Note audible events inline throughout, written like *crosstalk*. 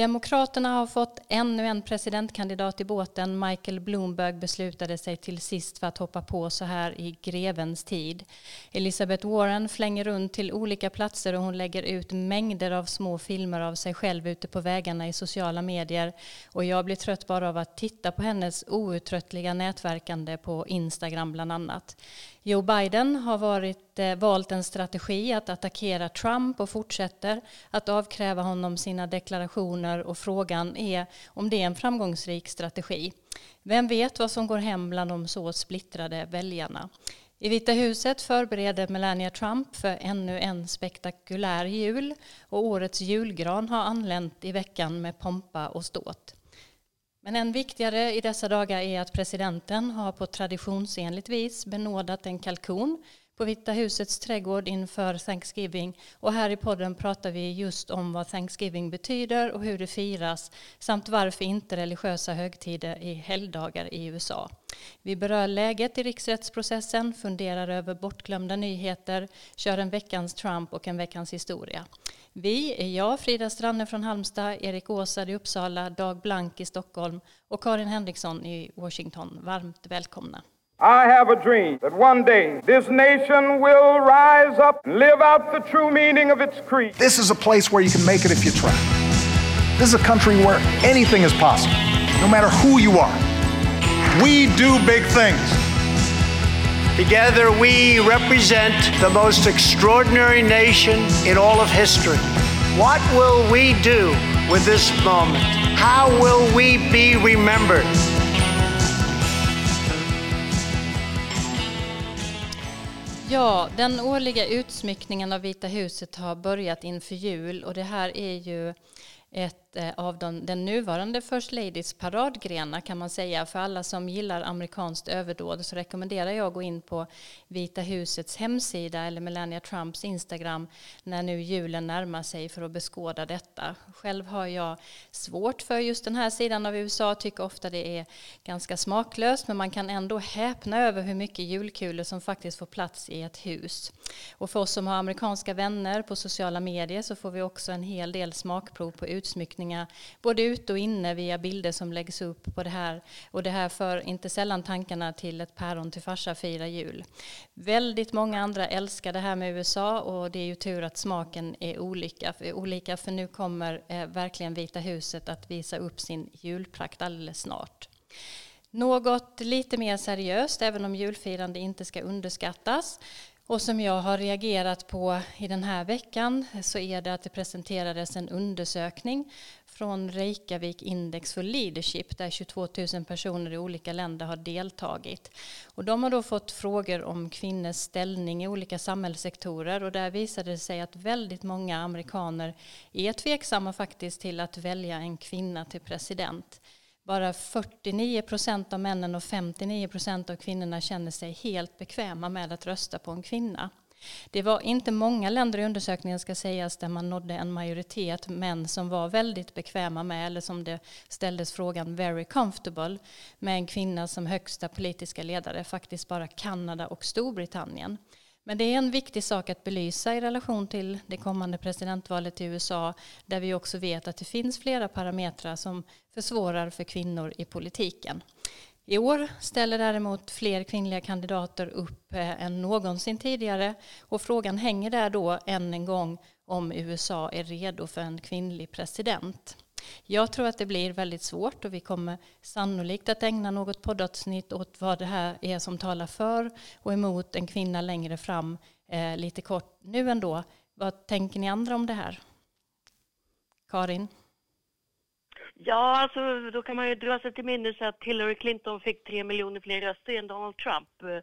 Demokraterna har fått ännu en presidentkandidat i båten. Michael Bloomberg beslutade sig till sist för att hoppa på så här i grevens tid. Elizabeth Warren flänger runt till olika platser och hon lägger ut mängder av små filmer av sig själv ute på vägarna i sociala medier. Och jag blir trött bara av att titta på hennes outtröttliga nätverkande på Instagram bland annat. Joe Biden har varit, eh, valt en strategi att attackera Trump och fortsätter att avkräva honom sina deklarationer och frågan är om det är en framgångsrik strategi. Vem vet vad som går hem bland de så splittrade väljarna? I Vita huset förbereder Melania Trump för ännu en spektakulär jul och årets julgran har anlänt i veckan med pompa och ståt. Men än viktigare i dessa dagar är att presidenten har på traditionsenligt vis benådat en kalkon på Vita husets trädgård inför Thanksgiving. Och här i podden pratar vi just om vad Thanksgiving betyder och hur det firas samt varför inte religiösa högtider är helgdagar i USA. Vi berör läget i riksrättsprocessen, funderar över bortglömda nyheter, kör en veckans Trump och en veckans historia. Vi är jag, Frida Stranne från Halmstad, Erik Åsad i Uppsala, Dag Blank i Stockholm och Karin Henriksson i Washington. Varmt välkomna. I have a dream that one day this nation will rise up and live out the true meaning of its creed. This is a place where you can make it if you try. This is a country where anything is possible, no matter who you are. We do big things. Together, we represent the most extraordinary nation in all of history. What will we do with this moment? How will we be remembered? Ja, den årliga utsmyckningen av Vita huset har börjat inför jul och det här är ju ett ett eh, av de, den nuvarande First Ladies paradgrenar kan man säga. För alla som gillar amerikanskt överdåd så rekommenderar jag att gå in på Vita husets hemsida eller Melania Trumps Instagram när nu julen närmar sig för att beskåda detta. Själv har jag svårt för just den här sidan av USA, tycker ofta det är ganska smaklöst men man kan ändå häpna över hur mycket julkulor som faktiskt får plats i ett hus. Och för oss som har amerikanska vänner på sociala medier så får vi också en hel del smakprov på utsmyckning utsmyckningar både ute och inne via bilder som läggs upp på det här. Och det här för inte sällan tankarna till ett päron till farsa fira jul. Väldigt många andra älskar det här med USA och det är ju tur att smaken är olika. För, olika, för nu kommer eh, verkligen Vita huset att visa upp sin julprakt alldeles snart. Något lite mer seriöst, även om julfirande inte ska underskattas, och som jag har reagerat på i den här veckan så är det att det presenterades en undersökning från Reykjavik Index for Leadership där 22 000 personer i olika länder har deltagit. Och de har då fått frågor om kvinnors ställning i olika samhällssektorer och där visade det sig att väldigt många amerikaner är tveksamma faktiskt till att välja en kvinna till president. Bara 49 procent av männen och 59 procent av kvinnorna känner sig helt bekväma med att rösta på en kvinna. Det var inte många länder i undersökningen ska sägas där man nådde en majoritet män som var väldigt bekväma med, eller som det ställdes frågan very comfortable, med en kvinna som högsta politiska ledare, faktiskt bara Kanada och Storbritannien. Men det är en viktig sak att belysa i relation till det kommande presidentvalet i USA där vi också vet att det finns flera parametrar som försvårar för kvinnor i politiken. I år ställer däremot fler kvinnliga kandidater upp eh, än någonsin tidigare och frågan hänger där då än en gång om USA är redo för en kvinnlig president. Jag tror att det blir väldigt svårt och vi kommer sannolikt att ägna något poddavsnitt åt vad det här är som talar för och emot en kvinna längre fram eh, lite kort nu ändå. Vad tänker ni andra om det här? Karin? Ja, alltså då kan man ju dra sig till minnes att Hillary Clinton fick tre miljoner fler röster än Donald Trump. Eh,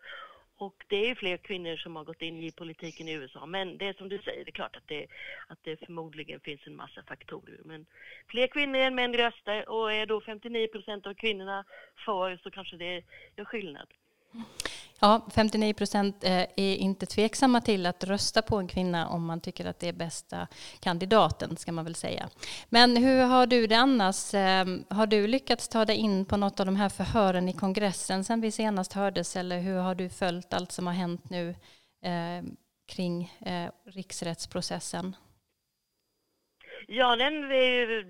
och det är fler kvinnor som har gått in i politiken i USA. Men det är som du säger, det är klart att det, att det förmodligen finns en massa faktorer. Men fler kvinnor än män röstar och är då 59 procent av kvinnorna för så kanske det gör skillnad. Ja, 59 procent eh, är inte tveksamma till att rösta på en kvinna om man tycker att det är bästa kandidaten, ska man väl säga. Men hur har du det annars? Ehm, har du lyckats ta dig in på något av de här förhören i kongressen sen vi senast hördes, eller hur har du följt allt som har hänt nu ehm, kring eh, riksrättsprocessen? Ja, den är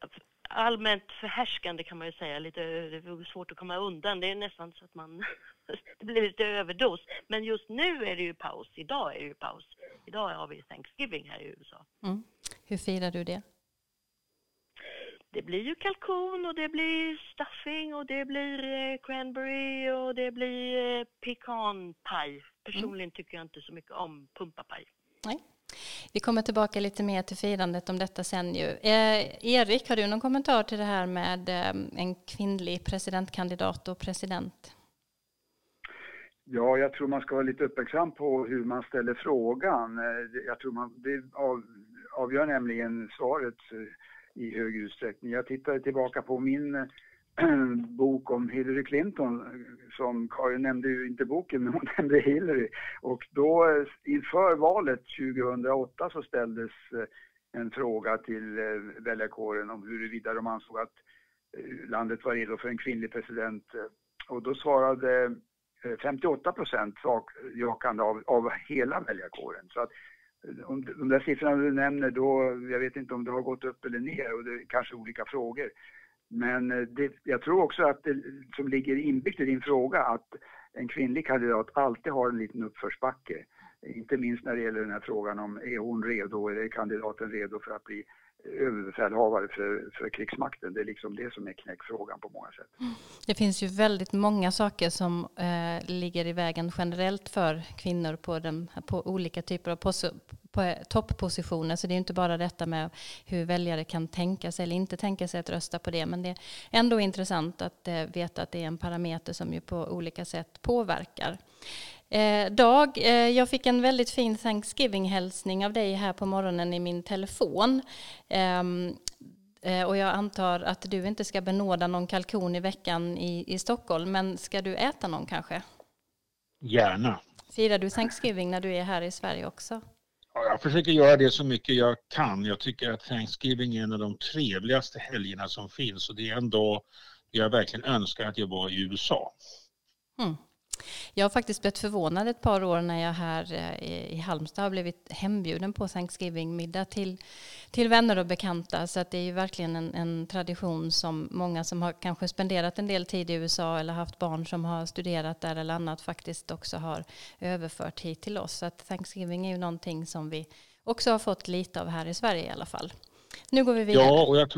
alltså, allmänt förhärskande kan man ju säga, lite det är svårt att komma undan. Det är nästan så att man, *laughs* det blir lite överdos. Men just nu är det ju paus, idag är det ju paus. Idag har vi Thanksgiving här i USA. Mm. Hur firar du det? Det blir ju kalkon och det blir stuffing och det blir eh, cranberry och det blir eh, pekanpaj. Personligen mm. tycker jag inte så mycket om pumpapaj. Nej. Vi kommer tillbaka lite mer till firandet om detta sen ju. Eh, Erik, har du någon kommentar till det här med eh, en kvinnlig presidentkandidat och president? Ja, jag tror man ska vara lite uppmärksam på hur man ställer frågan. Eh, jag tror man, det av, avgör nämligen svaret eh, i hög utsträckning. Jag tittade tillbaka på min *clears throat* bok om Hillary Clinton eh, som Karin nämnde ju inte boken men hon *laughs* nämnde Hillary och då inför valet 2008 så ställdes en fråga till väljarkåren om huruvida de ansåg att landet var redo för en kvinnlig president och då svarade Eh, 58 procent jakande av, av hela väljarkåren. Så att eh, om de där siffrorna du nämner då, jag vet inte om det har gått upp eller ner och det är kanske olika frågor. Men eh, det, jag tror också att det som ligger inbyggt i din fråga att en kvinnlig kandidat alltid har en liten uppförsbacke. Inte minst när det gäller den här frågan om är hon redo, är kandidaten redo för att bli överbefälhavare för, för krigsmakten. Det är liksom det som är knäckfrågan på många sätt. Mm. Det finns ju väldigt många saker som eh, ligger i vägen generellt för kvinnor på, den, på olika typer av pos, på eh, topppositioner. Så det är inte bara detta med hur väljare kan tänka sig eller inte tänka sig att rösta på det. Men det är ändå intressant att eh, veta att det är en parameter som ju på olika sätt påverkar. Eh, Dag, eh, jag fick en väldigt fin Thanksgiving-hälsning av dig här på morgonen i min telefon. Ehm, eh, och jag antar att du inte ska benåda någon kalkon i veckan i, i Stockholm, men ska du äta någon kanske? Gärna. Firar du Thanksgiving när du är här i Sverige också? Ja, jag försöker göra det så mycket jag kan. Jag tycker att Thanksgiving är en av de trevligaste helgerna som finns och det är en dag jag verkligen önskar att jag var i USA. Mm. Jag har faktiskt blivit förvånad ett par år när jag här eh, i Halmstad har blivit hembjuden på Thanksgiving-middag till, till vänner och bekanta. Så att det är ju verkligen en, en, tradition som många som har kanske spenderat en del tid i USA eller haft barn som har studerat där eller annat faktiskt också har överfört hit till oss. Så att Thanksgiving är ju någonting som vi också har fått lite av här i Sverige i alla fall. Nu går vi vidare. Ja, och jag.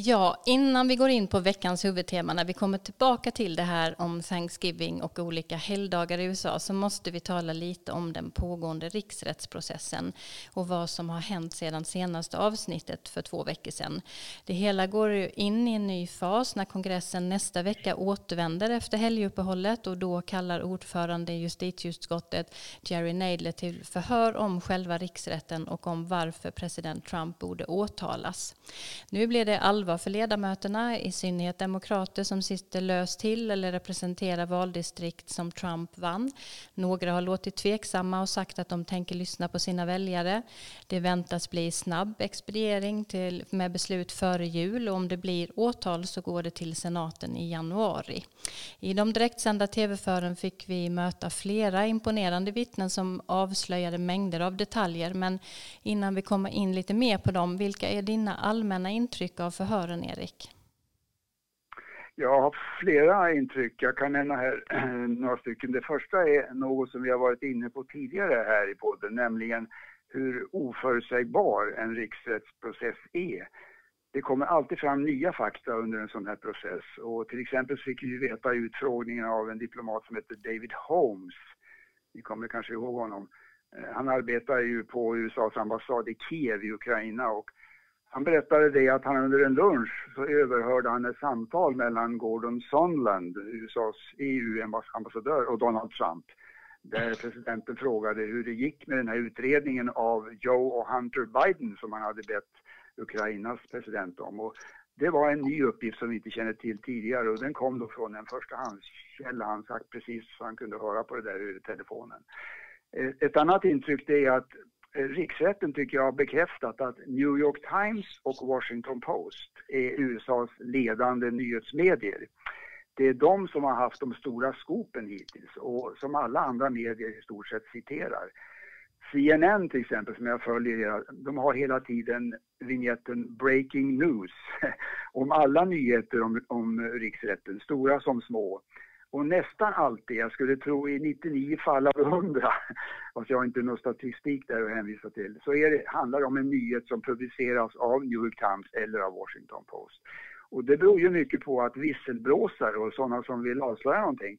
Ja, innan vi går in på veckans huvudtema, när vi kommer tillbaka till det här om Thanksgiving och olika helgdagar i USA, så måste vi tala lite om den pågående riksrättsprocessen och vad som har hänt sedan senaste avsnittet för två veckor sedan. Det hela går in i en ny fas när kongressen nästa vecka återvänder efter helguppehållet och då kallar ordförande i justitieutskottet Jerry Nadler till förhör om själva riksrätten och om varför president Trump borde åtalas. Nu blir det allvarligt allvar för ledamöterna, i synnerhet demokrater som sitter löst till eller representerar valdistrikt som Trump vann. Några har låtit tveksamma och sagt att de tänker lyssna på sina väljare. Det väntas bli snabb expediering till, med beslut före jul och om det blir åtal så går det till senaten i januari. I de direktsända tv-fören fick vi möta flera imponerande vittnen som avslöjade mängder av detaljer men innan vi kommer in lite mer på dem, vilka är dina allmänna intryck av förhöret kören, Erik? Jag har flera intryck. Jag kan nämna här *clears throat* några stycken. Det första är något som vi har varit inne på tidigare här i podden, nämligen hur oförutsägbar en riksrättsprocess är. Det kommer alltid fram nya fakta under en sån här process och till exempel fick vi veta i utfrågningen av en diplomat som heter David Holmes. Ni kommer kanske ihåg honom. Eh, han arbetar ju på USAs ambassad i Kiev i Ukraina och han berättade det att han under en lunch så överhörde han ett samtal mellan Gordon Sondland, USAs EU-ambassadör, och Donald Trump. Där presidenten frågade hur det gick med den här utredningen av Joe och Hunter Biden som han hade bett Ukrainas president om. Och det var en ny uppgift som vi inte kände till tidigare och den kom då från en förstahandskälla. Han sagt precis så han kunde höra på det där över telefonen. Eh, ett annat intryck det är att Eh, riksrätten tycker jag har bekräftat att New York Times och Washington Post är USAs ledande nyhetsmedier. Det är de som har haft de stora skopen hittills och som alla andra medier i stort sett citerar. CNN till exempel, som jag följer, de har hela tiden vignetten Breaking News *laughs* om alla nyheter om, om riksrätten, stora som små. Och nästan alltid, jag skulle tro i 99 fall av 100, *laughs* fast jag har inte någon statistik där att hänvisa till, så är det, handlar det om en nyhet som publiceras av New York Times eller av Washington Post. Och det beror ju mycket på att visselblåsare och sådana som vill avslöja någonting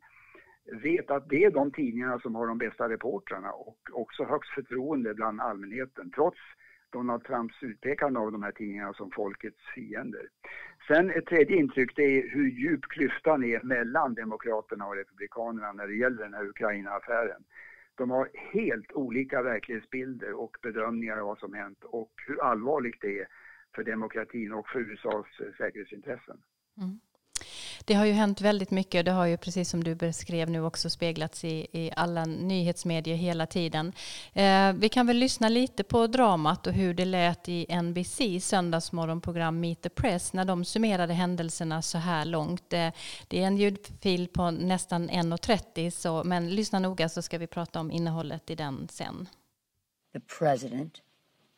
vet att det är de tidningarna som har de bästa reportrarna och också högst förtroende bland allmänheten trots Donald Trumps utpekande av de här tidningarna som folkets fiender. Sen ett tredje intryck det är hur djup klyftan är mellan Demokraterna och Republikanerna när det gäller den här Ukraina-affären. De har helt olika verklighetsbilder och bedömningar av vad som hänt och hur allvarligt det är för demokratin och för USAs säkerhetsintressen. Mm. Det har ju hänt väldigt mycket. Det har ju precis som du beskrev nu också speglats i, i alla nyhetsmedier hela tiden. Eh, vi kan väl lyssna lite på dramat och hur det lät i NBC söndagsmorgonprogram Meet the Press när de summerade händelserna så här långt. Eh, det är en ljudfil på nästan 1.30 så, men lyssna noga så ska vi prata om innehållet i den sen. The president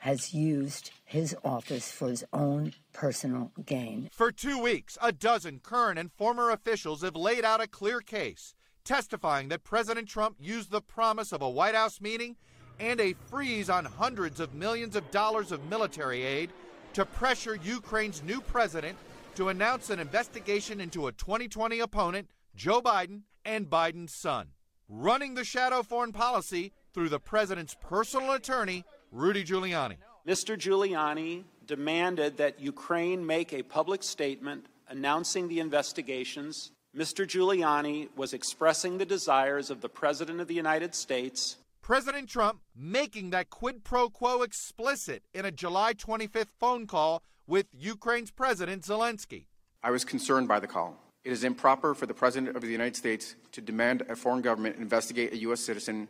has used his office for his own personal gain. For two weeks, a dozen current and former officials have laid out a clear case, testifying that President Trump used the promise of a White House meeting and a freeze on hundreds of millions of dollars of military aid to pressure Ukraine's new president to announce an investigation into a 2020 opponent, Joe Biden, and Biden's son, running the shadow foreign policy through the president's personal attorney, Rudy Giuliani. Mr. Giuliani demanded that Ukraine make a public statement announcing the investigations. Mr. Giuliani was expressing the desires of the President of the United States. President Trump making that quid pro quo explicit in a July 25th phone call with Ukraine's President Zelensky. I was concerned by the call. It is improper for the President of the United States to demand a foreign government investigate a U.S. citizen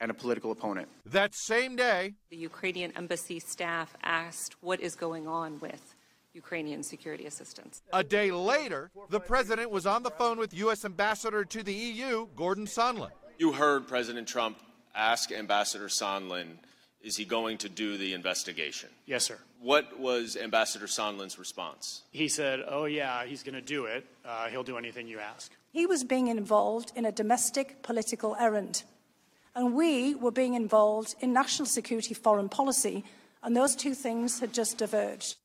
and a political opponent. That same day, the Ukrainian embassy staff asked what is going on with Ukrainian security assistance. A day later, the president was on the phone with U.S. Ambassador to the EU, Gordon Sondland. You heard President Trump ask Ambassador Sondland, is he going to do the investigation? Yes, sir. What was Ambassador Sondland's response? He said, oh, yeah, he's going to do it. Uh, he'll do anything you ask. He was being involved in a domestic political errand and we were being involved in national security foreign policy, and those two things had just diverged.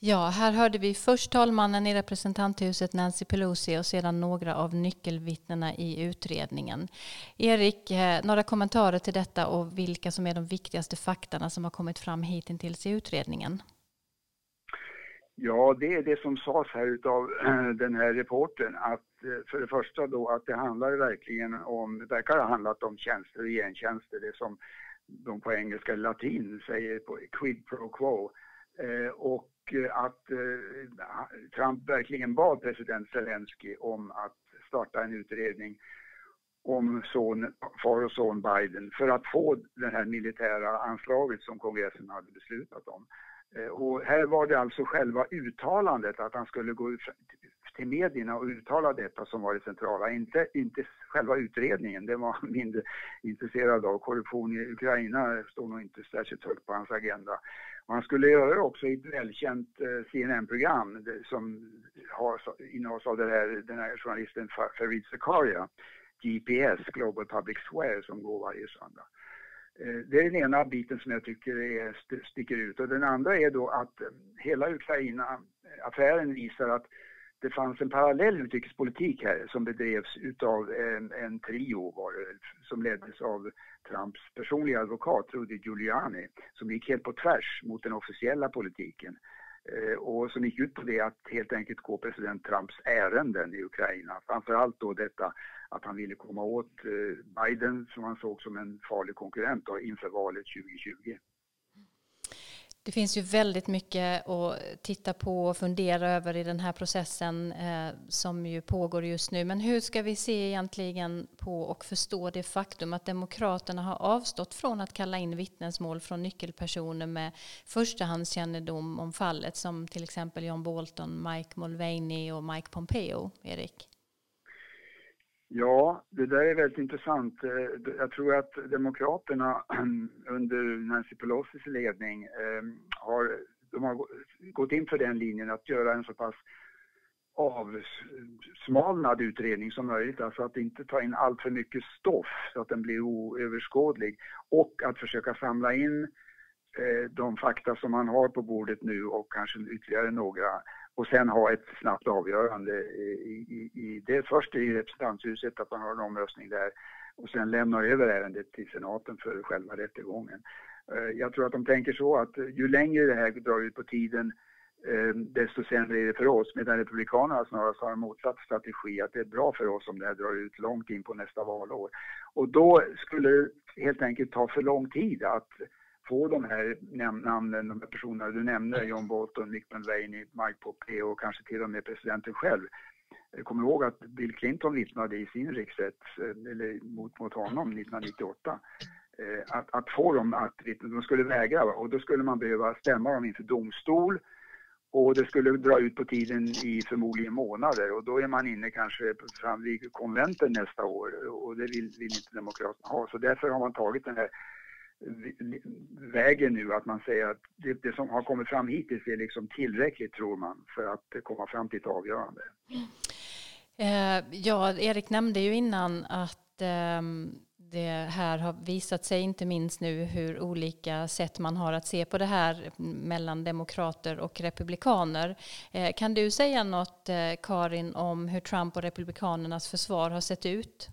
Ja, här hörde vi först talmannen i representanthuset Nancy Pelosi och sedan några av nyckelvittnena i utredningen. Erik, eh, några kommentarer till detta och vilka som är de viktigaste faktorna som har kommit fram hittills i utredningen? Ja, det är det som sades här av eh, den här reporten att eh, för det första då att det handlar verkligen om, det verkar ha handlat om tjänster, regeringsstjänster, det som de på engelska latin säger på quid pro quo. Eh, och eh, att eh, Trump verkligen bad president Zelensky om att starta en utredning om son, far och son Biden för att få det här militära anslaget som kongressen hade beslutat om. Eh, och här var det alltså själva uttalandet att han skulle gå till medierna och uttala detta som var det centrala. Inte, inte själva utredningen, det var *laughs* mindre intresserad av. Korruption i Ukraina står nog inte särskilt högt på hans agenda. Och han skulle göra det också i ett välkänt eh, CNN-program som har, innehas av den här, den här journalisten Farid Zakaria, GPS, Global Public Square, som går varje söndag. Eh, det är den ena biten som jag tycker är, sticker ut. Och den andra är då att eh, hela Ukraina-affären visar att det fanns en parallell utrikespolitik här som bedrevs utav en, en trio var det, som leddes av Trumps personliga advokat Rudy Giuliani som gick helt på tvärs mot den officiella politiken eh, Eh, och som gick ut på det att helt enkelt gå president Trumps ärenden i Ukraina. Framförallt då detta att han ville komma åt eh, Biden som han såg som en farlig konkurrent då, inför valet 2020. Det finns ju väldigt mycket att titta på och fundera över i den här processen eh, som ju pågår just nu. Men hur ska vi se egentligen på och förstå det faktum att Demokraterna har avstått från att kalla in vittnesmål från nyckelpersoner med förstahandskännedom om fallet som till exempel John Bolton, Mike Mulvaney och Mike Pompeo, Erik? Ja, det där är väldigt intressant. Eh, jag tror att Demokraterna *clears throat* under Nancy Pelosis ledning eh, har, de har gått in för den linjen att göra en så pass avsmalnad utredning som möjligt, alltså att inte ta in allt för mycket stoff så att den blir oöverskådlig och att försöka samla in eh, de fakta som man har på bordet nu och kanske ytterligare några och sen ha ett snabbt avgörande i, i, i det först i representanthuset att man har en omröstning där och sen lämna över ärendet till senaten för själva rättegången. Eh, jag tror att de tänker så att ju längre det här drar ut på tiden eh, desto sämre är det för oss. Medan Republikanerna snarast har en motsatt strategi, att det är bra för oss om det här drar ut långt in på nästa valår. Och då skulle det helt enkelt ta för lång tid att få de här namnen, de här personerna du nämnde, John Bolton, Nick Mulvaney, Mike Pompeo och kanske till och med presidenten själv. Jag kommer ihåg att Bill Clinton vittnade i sin riksrätt, eh, eller mot, mot honom 1998. Eh, att, att få dem att vittna, de skulle vägra och då skulle man behöva stämma dem inför domstol och det skulle dra ut på tiden i förmodligen månader och då är man inne kanske fram vid konventen nästa år och det vill, vill inte Demokraterna ha. Så därför har man tagit den här vägen nu att man säger att det, det, som har kommit fram hittills är liksom tillräckligt tror man för att komma fram till ett avgörande. Eh, ja, Erik nämnde ju innan att eh, det här har visat sig, inte minst nu, hur olika sätt man har att se på det här mellan demokrater och republikaner. Eh, kan du säga något, eh, Karin, om hur Trump och republikanernas försvar har sett ut?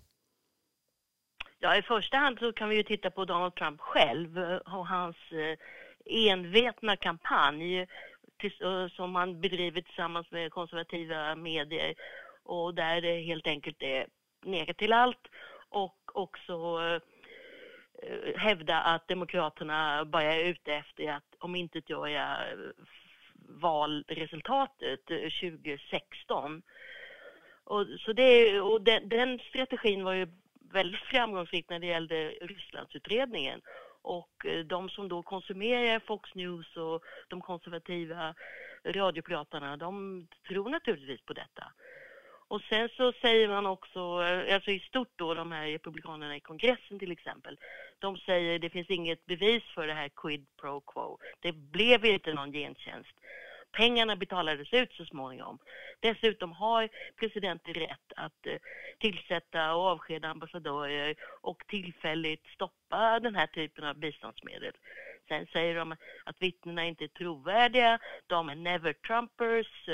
Ja, i första hand så kan vi ju titta på Donald Trump själv och hans eh, envetna kampanj eh, som han bedriver tillsammans med konservativa medier och där det helt enkelt är neka till allt och också eh, hävda att Demokraterna bara är ute efter att omintetgöra valresultatet 2016. Och, så det, och den, den strategin var ju väldigt framgångsrikt när det gällde Rysslandsutredningen. Och eh, de som då konsumerar Fox News och de konservativa radiopratarna, de tror naturligtvis på detta. Och sen så säger man också, eh, alltså i stort då de här republikanerna i kongressen till exempel, de säger det finns inget bevis för det här quid pro quo. Det blev inte någon gentjänst. Pengarna betalades ut så småningom. Dessutom har presidenten rätt att eh, tillsätta och avskeda ambassadörer och tillfälligt stoppa den här typen av biståndsmedel. Sen säger de att vittnena inte är trovärdiga, de är never Trumpers,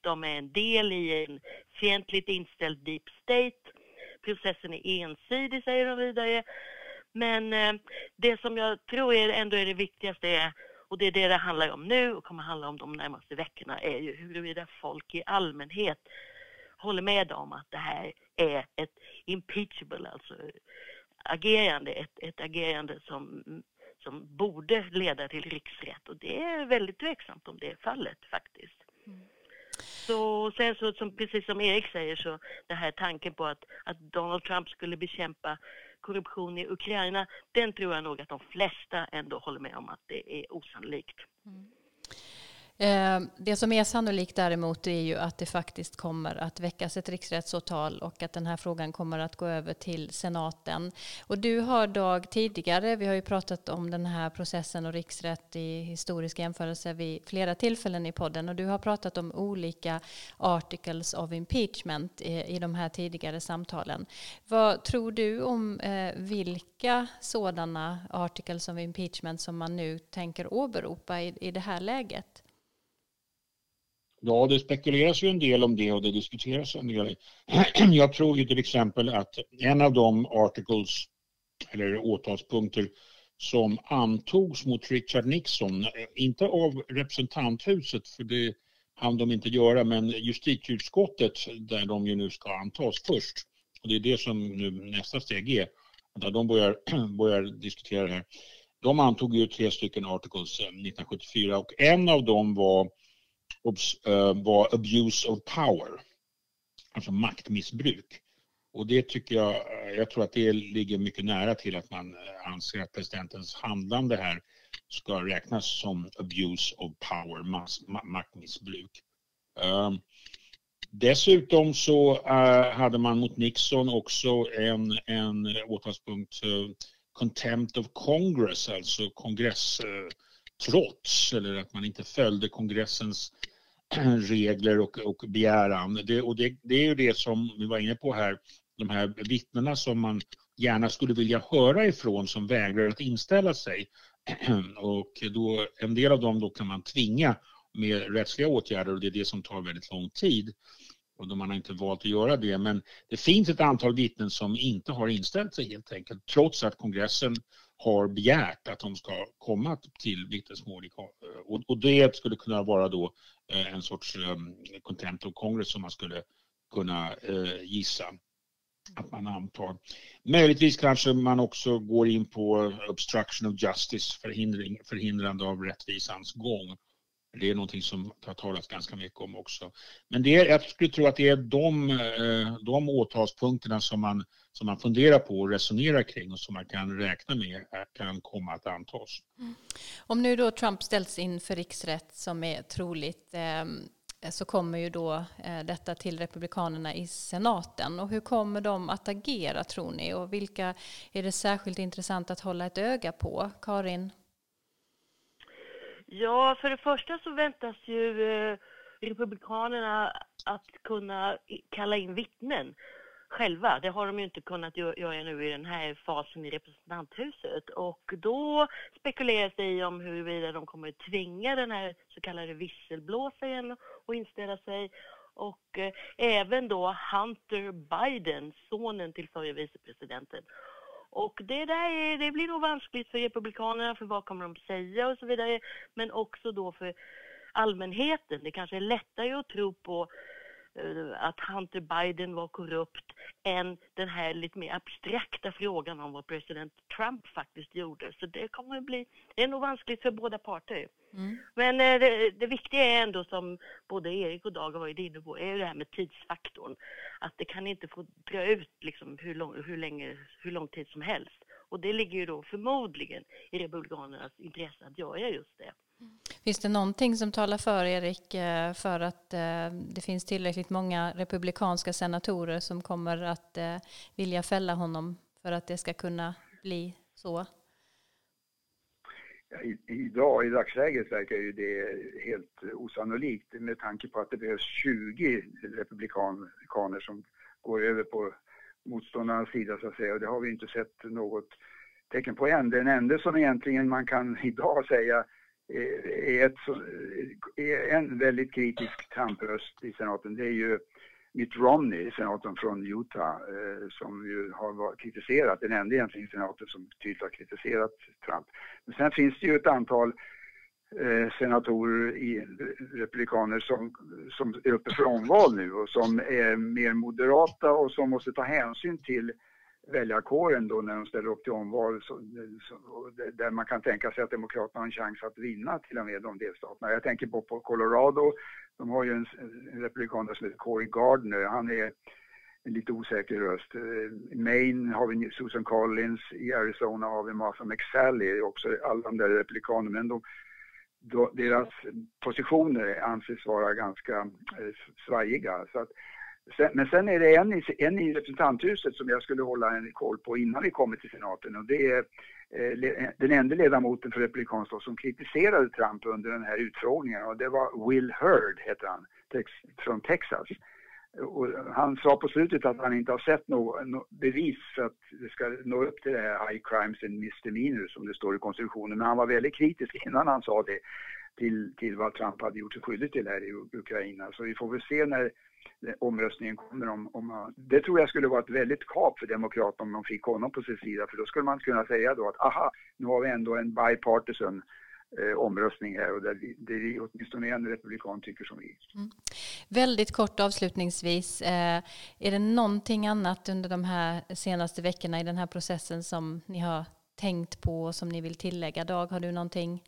de är en del i en fientligt inställd deep state. Processen är ensidig, säger de vidare. Men eh, det som jag tror är ändå är det viktigaste är och det är det det handlar om nu och kommer handla om de närmaste veckorna är ju huruvida folk i allmänhet håller med om att det här är ett impeachable, alltså agerande, ett, ett agerande som, som borde leda till riksrätt och det är väldigt tveksamt om det är fallet faktiskt. Mm. Så sen så, som, precis som Erik säger, så den här tanken på att, att Donald Trump skulle bekämpa korruption i Ukraina, den tror jag nog att de flesta ändå håller med om att det är osannolikt. Mm. Ehm, det som är sannolikt däremot är ju att det faktiskt kommer att väckas ett riksrättsåtal och att den här frågan kommer att gå över till senaten. Och du har Dag tidigare, vi har ju pratat om den här processen och riksrätt i historisk jämförelse vid flera tillfällen i podden och du har pratat om olika articles of impeachment i, i de här tidigare samtalen. Vad tror du om eh, vilka sådana articles of impeachment som man nu tänker åberopa i, i det här läget? Ja, det spekuleras ju en del om det och det diskuteras en del. *clears throat* Jag tror ju till exempel att en av de articles eller åtalspunkter som antogs mot Richard Nixon, inte av representanthuset för det hann de inte göra, men justitieutskottet där de ju nu ska antas först. Och det är det som nu nästa steg är, där de börjar, *clears throat* börjar diskutera det här. de antog ju tre stycken articles eh, 1974 och en av dem var, Eh, var abuse of power, alltså maktmissbruk. Och det tycker jag, eh, jag tror att det ligger mycket nära till att man eh, anser att presidentens handlande här ska räknas som abuse of power, maktmissbruk. Um, dessutom så uh, hade man mot Nixon också en, en åtalspunkt, uh, contempt of Congress, alltså kongress... uh, trots eller att man inte följde kongressens *clears throat* regler och, och begäran. Det, och det, det är ju det som vi var inne på här, de här vittnena som man gärna skulle vilja höra ifrån som vägrar att inställa sig. *clears throat* Och då, en del av dem då kan man tvinga med rättsliga åtgärder och det är det som tar väldigt lång tid. Och de har inte valt att göra det. Men det finns ett antal vittnen som inte har inställt sig helt enkelt trots att kongressen har begärt att de ska komma till vittnesmål. Eh, och, det skulle kunna vara då eh, en sorts um, contempt of Congress som man skulle kunna uh, gissa att man antar. Möjligtvis kanske man också går in på obstruction of justice, förhindring, förhindrande av rättvisans gång. Det är någonting som det har talats ganska mycket om också. Men det är, jag skulle tro att det är de, de åtalspunkterna som man, som man funderar på och resonerar kring och som man kan räkna med kan komma att antas. Mm. Om nu då Trump ställs inför riksrätt som är troligt, Eh, så kommer ju då eh, detta till Republikanerna i senaten. Och hur kommer de att agera tror ni? Och vilka är det särskilt intressant att hålla ett öga på? Karin? Ja, för det första så väntas ju eh, Republikanerna att kunna kalla in vittnen själva. Det har de ju inte kunnat göra nu i den här fasen i representanthuset. Och då spekuleras det i om huruvida de kommer att tvinga den här så kallade visselblåsaren att inställa sig. Och eh, även då Hunter Biden, sonen till förre vicepresidenten. Och det där är, det blir nog vanskligt för Republikanerna, för vad kommer de säga och så vidare. Men också då för allmänheten. Det kanske är lättare att tro på att Hunter Biden var korrupt än den här lite mer abstrakta frågan om vad president Trump faktiskt gjorde. Så det kommer att bli, det är nog vanskligt för båda parter. Mm. Men eh, det, det, viktiga är ändå som både Erik och Dag har varit inne på, är det här med tidsfaktorn. Att det kan inte få dra ut liksom hur, lång, hur, länge, hur lång tid som helst. Och det ligger ju då förmodligen i Republikanernas intresse att göra just det. Finns det någonting som talar för Erik eh, för att eh, det finns tillräckligt många republikanska senatorer som kommer att eh, vilja fälla honom för att det ska kunna bli så? I, idag, i dagsläget verkar ju det helt osannolikt med tanke på att det behövs 20 republikaner som går över på motståndarnas sida så att säga och det har vi inte sett något tecken på än. Den enda som egentligen man kan idag säga Eh, är, ett, eh, är en väldigt kritisk Trump-röst i senaten. Det är ju Mitt Romney, senatorn från Utah, eh, som ju har kritiserat, den enda egentligen senatorn som tydligt har kritiserat Trump. Men sen finns det ju ett antal senatorer i republikaner som, som är uppe för omval nu och som är mer moderata och som måste ta hänsyn till väljarkåren då när de ställer upp till omval så, så, där man kan tänka sig att Demokraterna har en chans att vinna till och med de delstaterna. Jag tänker på, på Colorado, de har ju en, en republikan som heter Cory Gardner, han är en lite osäker röst. I Maine har vi Susan Collins, i Arizona har vi Martha McSally, också alla de där republikanerna, men de, de, deras positioner anses vara ganska eh, svajiga. Så att, Sen, men sen är det en i, en i representanthuset som jag skulle hålla en koll på innan vi kommer till senaten och det är eh, den enda ledamoten för Republikanerna som kritiserade Trump under den här utfrågningen och det var Will Hurd, heter han, tex, från Texas. Och han sa på slutet att han inte har sett något no bevis för att det ska nå upp till det här high crimes and misdemeanors som det står i konstitutionen. Men han var väldigt kritisk innan han sa det till, till vad Trump hade gjort sig skyldig till här i Ukraina. Så vi får väl se när omröstningen kommer om, om, Det tror jag skulle vara ett väldigt kap för Demokraterna om de fick honom på sin sida. För då skulle man kunna säga då att aha, nu har vi ändå en bipartisan eh, omröstning här och där, vi, där vi åtminstone en republikan tycker som vi. Mm. Väldigt kort avslutningsvis. Eh, är det någonting annat under de här senaste veckorna i den här processen som ni har tänkt på och som ni vill tillägga? Dag, har du någonting?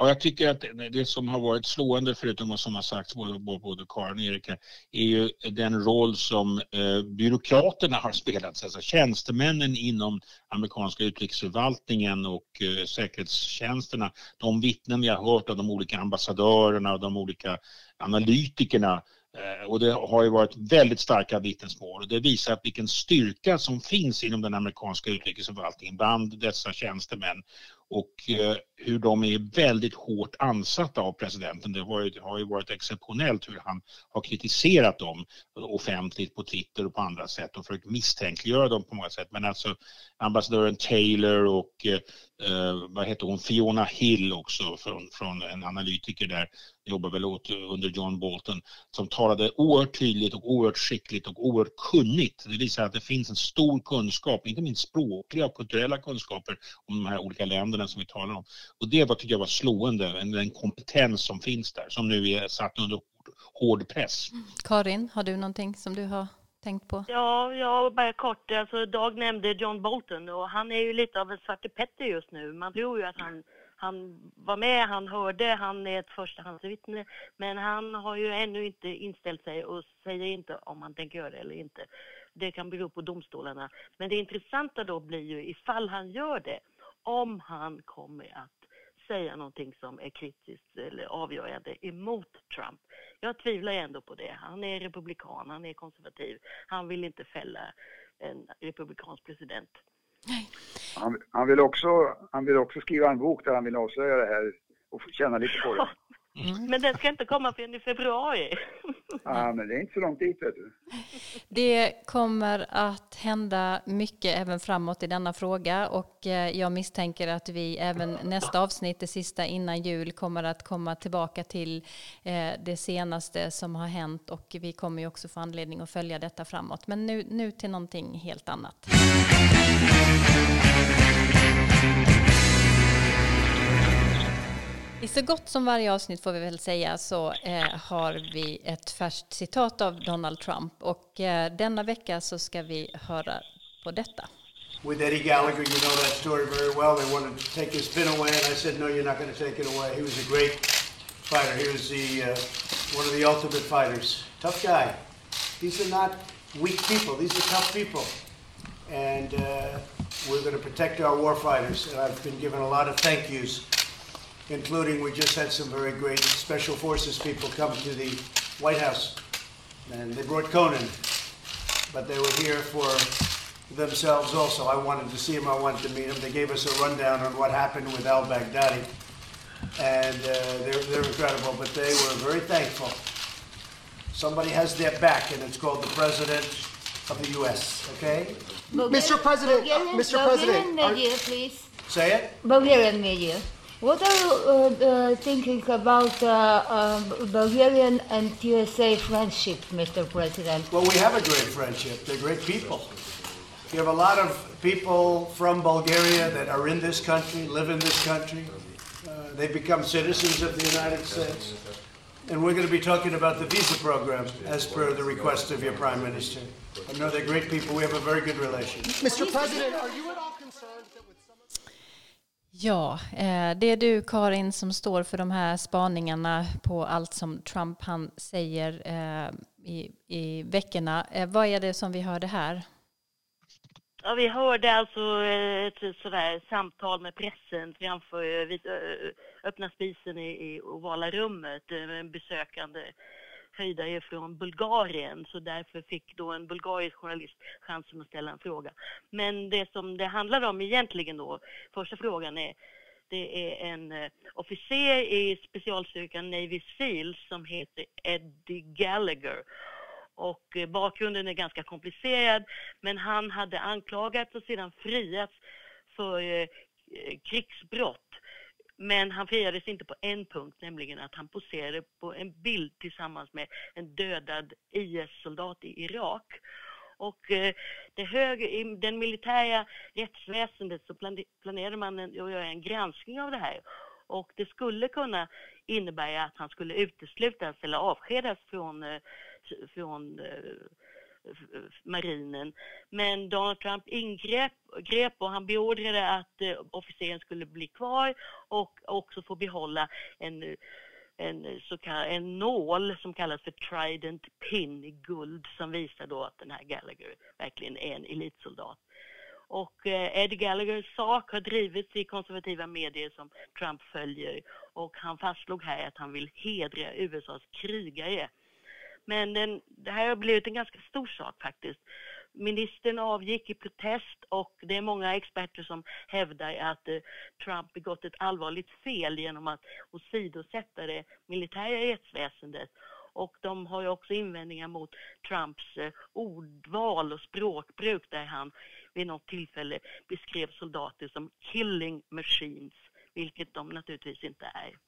Ja, jag tycker att det som har varit slående, förutom vad som har sagts både, både Karin och Erik, är ju den roll som eh, byråkraterna har spelat, alltså tjänstemännen inom amerikanska utrikesförvaltningen och eh, säkerhetstjänsterna. De vittnen vi har hört av de olika ambassadörerna och de olika analytikerna Eh, och det har ju varit väldigt starka vittnesmål och det visar vilken styrka som finns inom den amerikanska utrikesförvaltningen bland dessa tjänstemän och eh, hur de är väldigt hårt ansatta av presidenten. Det har ju, varit exceptionellt hur han har kritiserat dem offentligt på Twitter och på andra sätt och försökt misstänkliggöra dem på många sätt. Men alltså ambassadören Taylor och eh, eh, vad heter hon, Fiona Hill också från, från en analytiker där, jobbar väl åt, under John Bolton, som talade oerhört tydligt och oerhört skickligt och oerhört kunnigt. Det visar att det finns en stor kunskap, inte minst språkliga och kulturella kunskaper om de här olika länderna som vi talar om. Och det var, tycker jag var slående, den kompetens som finns där, som nu är satt under hård press. Karin, har du någonting som du har tänkt på? Ja, ja bara kort. Alltså, Dag nämnde John Bolton och han är ju lite av en Svarte Petter just nu. Man tror ju att han, han var med, han hörde, han är ett förstahandsvittne. Men han har ju ännu inte inställt sig och säger inte om han tänker göra det eller inte. Det kan bero på domstolarna. Men det intressanta då blir ju ifall han gör det, om han kommer att säga någonting som är kritiskt eller avgörande emot Trump. Jag tvivlar ändå på det. Han är republikan, han är konservativ. Han vill inte fälla en republikansk president. Han, han, vill också, han vill också skriva en bok där han vill avslöja det här och känna lite på det. Mm. Men den ska inte komma förrän i februari. Ja, *laughs* men det är inte så långt dit vet du. Det kommer att hända mycket även framåt i denna fråga och eh, jag misstänker att vi även nästa avsnitt, det sista innan jul, kommer att komma tillbaka till eh, det senaste som har hänt och vi kommer ju också få anledning att följa detta framåt. Men nu, nu till någonting helt annat. I så gott som varje avsnitt får vi väl säga så eh, har vi ett färskt citat av Donald Trump och eh, denna vecka så ska vi höra på detta. With Eddie Gallagher, you know that story very well. They wanted to take his pin away, and I said, "No, you're not going to take it away." He was a great fighter. He was the uh, one of the ultimate fighters. Tough guy. These are not weak people. These are tough people, and uh, we're going to protect our war fighters. And I've been given a lot of thank yous including we just had some very great special forces people come to the White House. And they brought Conan, but they were here for themselves also. I wanted to see him, I wanted to meet him. They gave us a rundown on what happened with al Baghdadi. And uh, they're, they're incredible, but they were very thankful. Somebody has their back, and it's called the President of the U.S., okay? Bulgarian, Mr. President, Bulgarian, Mr. President. Bulgarian media, please. Say it? Bulgarian media. What are you uh, uh, thinking about uh, um, Bulgarian and USA friendship, Mr. President? Well, we have a great friendship. They're great people. You have a lot of people from Bulgaria that are in this country, live in this country. Uh, they've become citizens of the United States. And we're going to be talking about the visa program as per the request of your Prime Minister. I know they're great people. We have a very good relation. Mr. President, are you at all concerned that with Ja, eh, det är du Karin som står för de här spaningarna på allt som Trump han säger eh, i, i veckorna. Eh, vad är det som vi hörde här? Ja, vi hörde alltså ett sådär samtal med pressen framför öppna spisen i, i ovala rummet, en besökande höjdare från Bulgarien så därför fick då en bulgarisk journalist chansen att ställa en fråga. Men det som det handlar om egentligen då, första frågan är det är en eh, officer i specialstyrkan Navy Seals som heter Eddie Gallagher. Och eh, bakgrunden är ganska komplicerad, men han hade anklagats och sedan friats för eh, krigsbrott men han friades inte på en punkt, nämligen att han poserade på en bild tillsammans med en dödad IS-soldat i Irak. Och eh, det hög, i den militära rättsväsendet så planerade man att göra en granskning av det här. Och det skulle kunna innebära att han skulle uteslutas eller avskedas från, eh, från eh, marinen. Men Donald Trump ingrep grep och han beordrade att eh, officeren skulle bli kvar och också få behålla en en, så kallad, en nål som kallas för Trident Pin i guld som visar då att den här Gallagher verkligen är en elitsoldat. Och eh, Ed Gallaghers sak har drivits i konservativa medier som Trump följer och han fastslog här att han vill hedra USAs krigare. Men den, det här har blivit en ganska stor sak faktiskt. Ministern avgick i protest och det är många experter som hävdar att eh, Trump begått ett allvarligt fel genom att åsidosätta det militära rättsväsendet. Och de har ju också invändningar mot Trumps eh, ordval och språkbruk där han vid något tillfälle beskrev soldater som killing machines, vilket de naturligtvis inte är.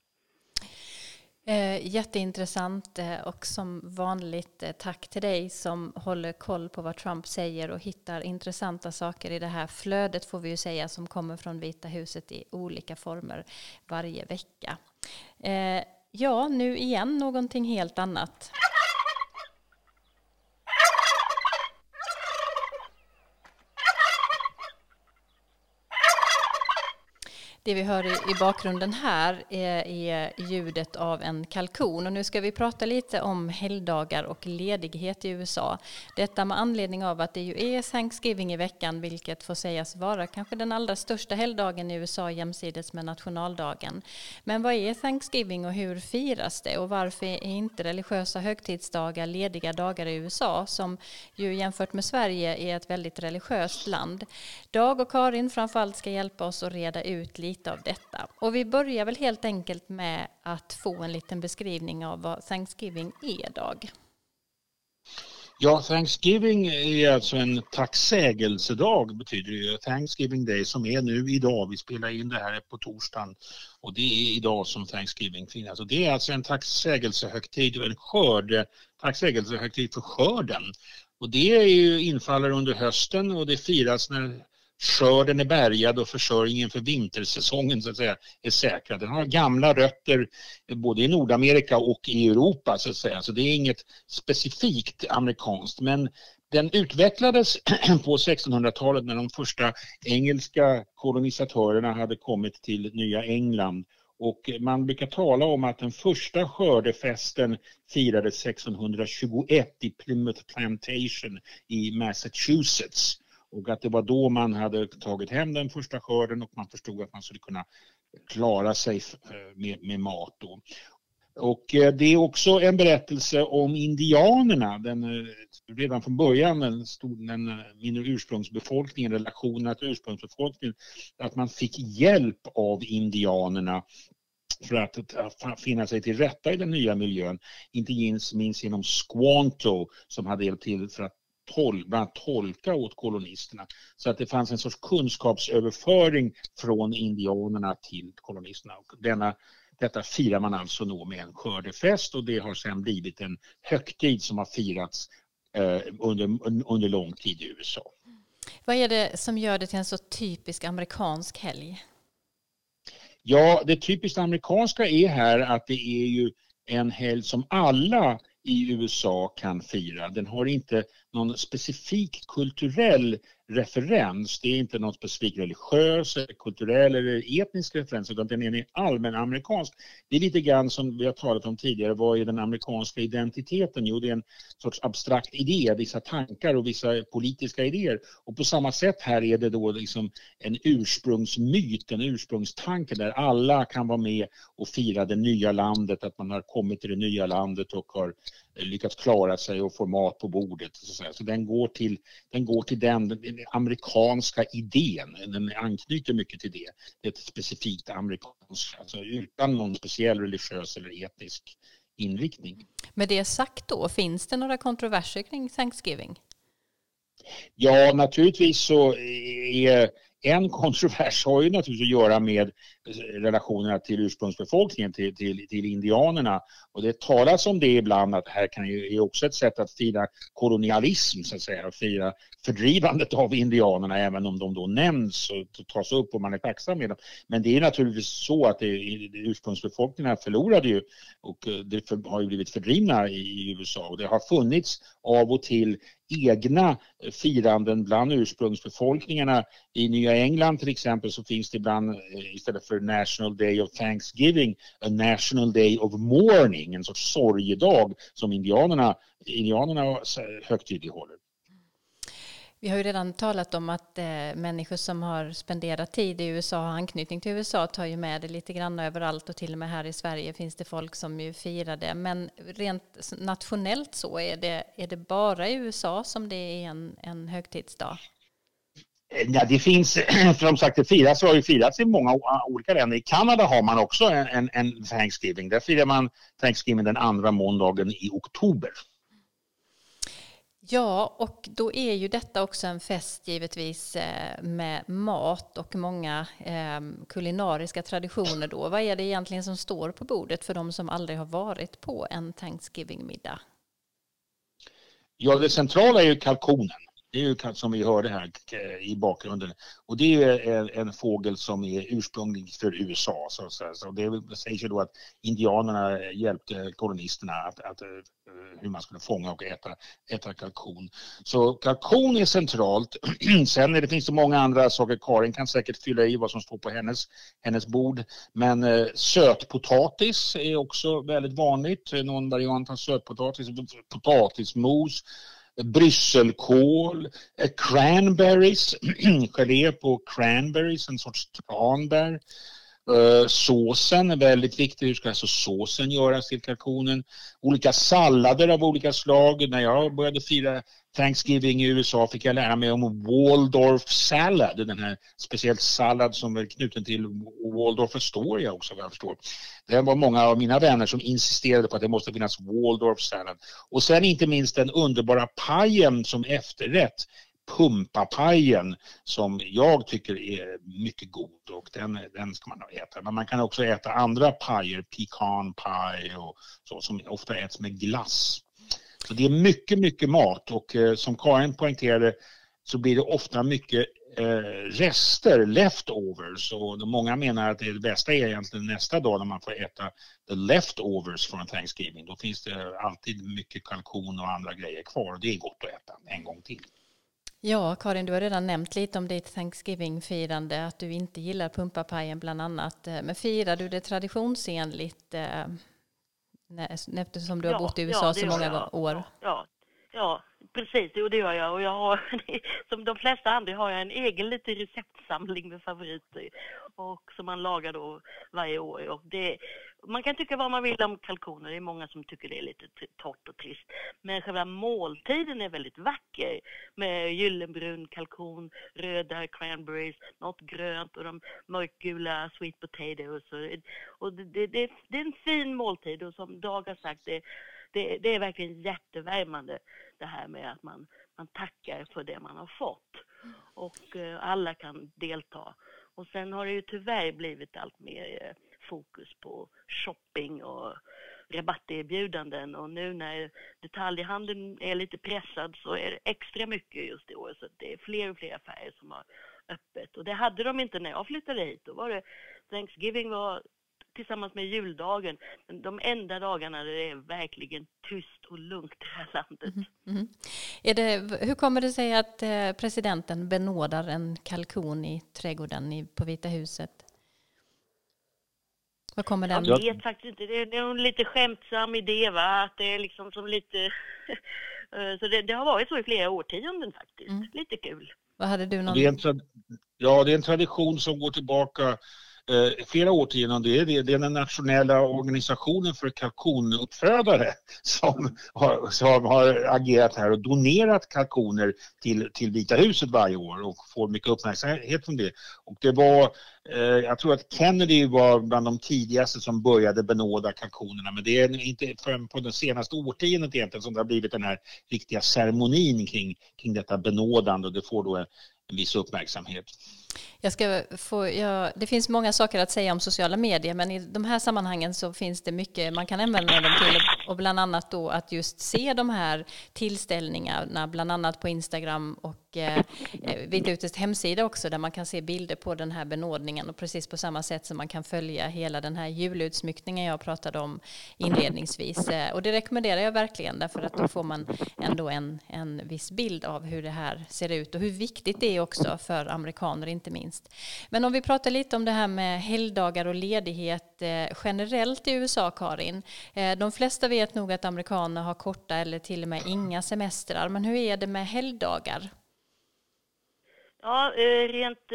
Eh, jätteintressant eh, och som vanligt eh, tack till dig som håller koll på vad Trump säger och hittar intressanta saker i det här flödet får vi ju säga som kommer från Vita huset i olika former varje vecka. Eh, ja, nu igen någonting helt annat. Det vi hör i, bakgrunden här är, är, ljudet av en kalkon. Och nu ska vi prata lite om helgdagar och ledighet i USA. Detta med anledning av att det ju är Thanksgiving i veckan, vilket får sägas vara kanske den allra största helgdagen i USA jämsides med nationaldagen. Men vad är Thanksgiving och hur firas det? Och varför är inte religiösa högtidsdagar lediga dagar i USA, som ju jämfört med Sverige är ett väldigt religiöst land? Dag och Karin framförallt ska hjälpa oss att reda ut lite lite av detta. Och vi börjar väl helt enkelt med att få en liten beskrivning av vad Thanksgiving är, Dag. Ja, Thanksgiving är alltså en tacksägelsedag betyder det Thanksgiving Day som är nu idag. Vi spelar in det här på torsdagen och det är idag som Thanksgiving firas. Och det är alltså en tacksägelsehögtid, en skörde, tacksägelsehögtid för skörden. Och det är ju infaller under hösten och det firas när skörden är bärgad och försörjningen för vintersäsongen så att säga är säkrad. Den har gamla rötter både i Nordamerika och i Europa så att säga. Så det är inget specifikt amerikanskt men den utvecklades *clears throat* på 1600-talet när de första engelska kolonisatörerna hade kommit till Nya England och man brukar tala om att den första skördefesten firades 1621 i Plymouth Plantation i Massachusetts och att det var då man hade tagit hem den första skörden och man förstod att man skulle kunna klara sig eh, med, med mat. Då. Och eh, det är också en berättelse om indianerna, den, eh, redan från början den, den mindre ursprungsbefolkningen, relationerna till ursprungsbefolkningen, att man fick hjälp av indianerna för att finna sig till rätta i den nya miljön. Inte minst genom Squanto som hade hjälpt till för att tol, bland annat tolka åt kolonisterna. Så att det fanns en sorts kunskapsöverföring från indianerna till kolonisterna. Och denna, detta firar man alltså då med en skördefest och det har sedan blivit en högtid som har firats eh, under, under lång tid i USA. Vad är det som gör det till en så typisk amerikansk helg? Ja, det typiskt amerikanska är här att det är ju en helg som alla i USA kan fira. Den har inte någon specifik kulturell referens. Det är inte någon specifik religiös, kulturell eller etnisk referens utan den är allmän amerikansk. Det är lite grann som vi har talat om tidigare, vad är den amerikanska identiteten? Jo, det är en sorts abstrakt idé, vissa tankar och vissa politiska idéer. Och på samma sätt här är det då liksom en ursprungsmyt, en ursprungstanke där alla kan vara med och fira det nya landet, att man har kommit till det nya landet och har lyckats klara sig och få mat på bordet. Så, så den, går till, den går till den, den amerikanska idén, den anknyter mycket till det. Det är ett specifikt amerikanskt, alltså utan någon speciell religiös eller etnisk inriktning. Med det sagt då, finns det några kontroverser kring Thanksgiving? Ja, naturligtvis så är en kontrovers har ju naturligtvis att göra med eh, relationerna till ursprungsbefolkningen, till, till, till indianerna. Och det talas om det ibland att det här kan ju, är också ett sätt att fira kolonialism så att säga, och fira fördrivandet av indianerna även om de då nämns och tas upp och man är tacksam med dem. Men det är naturligtvis så att det, ursprungsbefolkningarna förlorade ju och eh, det för, har ju blivit fördrivna i USA och det har funnits av och till egna firanden bland ursprungsbefolkningarna. I Nya England till exempel så finns det ibland eh, istället för National Day of Thanksgiving a National Day of Mourning, en sorts sorgedag som indianerna, indianerna högtidlighåller. Vi har ju redan talat om att eh, människor som har spenderat tid i USA och har anknytning till USA tar ju med det lite grann överallt och till och med här i Sverige finns det folk som ju firar det. Men rent nationellt så är det, är det bara i USA som det är en, en högtidsdag? Eh, ja, det finns, *clears throat* som sagt, det firas har ju firats i många olika länder. I Kanada har man också en, en Thanksgiving. Där firar man Thanksgiving den andra måndagen i oktober. Ja, och då är ju detta också en fest givetvis eh, med mat och många ehm, kulinariska traditioner då. Vad är det egentligen som står på bordet för de som aldrig har varit på en Thanksgiving-middag? Ja, det centrala är ju kalkonen. Det är ju som vi hörde här eh, i bakgrunden. Och det är ju en, en fågel som är ursprunglig för USA. Så, så, så det sägs ju då att indianerna hjälpte kolonisterna att, att, eh, hur man skulle fånga och äta, äta kalkon. Så kalkon är centralt. *clears throat* Sen är det, finns det många andra saker. Karin kan säkert fylla i vad som står på hennes, hennes bord. Men eh, sötpotatis är också väldigt vanligt. Någon variant av sötpotatis, potatismos brysselkål, eh, cranberries, *clears throat* gelé på cranberries, en sorts tranbär. Eh, såsen är väldigt viktig. Hur ska alltså såsen göras till kalkonen? Olika sallader av olika slag. När jag började fira Thanksgiving i USA fick jag lära mig om Waldorf salad, den här speciellt sallad som är knuten till Waldorf Astoria också vad jag förstår. Det var många av mina vänner som insisterade på att det måste finnas Waldorf salad. Och sen inte minst den underbara pajen som efterrätt pumpapajen som jag tycker är mycket god och den, den ska man äta. Men man kan också äta andra pajer, pecan pie och så som ofta äts med glass. Så det är mycket, mycket mat och eh, som Karin poängterade så blir det ofta mycket eh, rester, leftovers. Och många menar att det bästa är egentligen nästa dag när man får äta the leftovers från Thanksgiving. Då finns det alltid mycket kalkon och andra grejer kvar och det är gott att äta en gång till. Ja, Karin, du har redan nämnt lite om ditt Thanksgiving-firande, att du inte gillar pumpapajen bland annat. Eh, men firar du det traditionsenligt eh, eh, eftersom du har bott i USA ja, så många jag. år? Ja, ja, precis, och det gör jag. Och jag har, *laughs* som de flesta andra har jag en egen liten receptsamling med favoriter och som man lagar då varje år. Och det, man kan tycka vad man vill om kalkoner, det är många som tycker det är lite torrt och trist. Men själva måltiden är väldigt vacker med gyllenbrun kalkon, röda cranberries, något grönt och de mörkgula sweet potatoes. Och, och det, det, det, det, är en fin måltid och som Dag har sagt, det, det, det, är verkligen jättevärmande det här med att man, man tackar för det man har fått. Och eh, alla kan delta. Och sen har det ju tyvärr blivit allt mer eh, fokus på shopping och rabatterbjudanden och nu när detaljhandeln är lite pressad så är det extra mycket just i år så det är fler och fler affärer som har öppet och det hade de inte när jag flyttade hit. Då var det Thanksgiving var tillsammans med juldagen de enda dagarna där det är verkligen tyst och lugnt i det här landet. Mm. Mm. Är det, hur kommer det sig att eh, presidenten benådar en kalkon i trädgården på Vita huset? Vad kommer den? Jag vet faktiskt inte. Det är en lite skämtsam idé va, att det är liksom som lite... *laughs* Eh, så det, det, har varit så i flera årtionden faktiskt. Mm. Lite kul. Vad hade du någon... Det är en ja, det är en tradition som går tillbaka eh, flera årtionden. Det är, det, det är den nationella organisationen för kalkonuppfödare *laughs* som har, som har agerat här och donerat kalkoner till, till Vita huset varje år och får mycket uppmärksamhet från det. Och det var, eh, jag tror att Kennedy var bland de tidigaste som började benåda kalkonerna men det är inte förrän på det senaste årtiondet egentligen som det har blivit den här riktiga ceremonin kring, kring detta benådande och det får då en, en viss uppmärksamhet. Jag ska få, ja, det finns många saker att säga om sociala medier men i de här sammanhangen så finns det mycket man kan använda dem till. Och bland annat då att just se de här tillställningarna bland annat på Instagram och eh, eh Vita husets hemsida också där man kan se bilder på den här benådningen. Och precis på samma sätt som man kan följa hela den här julutsmyckningen jag pratade om inledningsvis. Eh, och det rekommenderar jag verkligen därför att då får man ändå en, en viss bild av hur det här ser ut. Och hur viktigt det är också för amerikaner inte minst. Men om vi pratar lite om det här med helgdagar och ledighet eh, generellt i USA, Karin. Eh, de flesta vet nog att amerikaner har korta eller till och med inga semestrar, men hur är det med helgdagar? Ja, eh, rent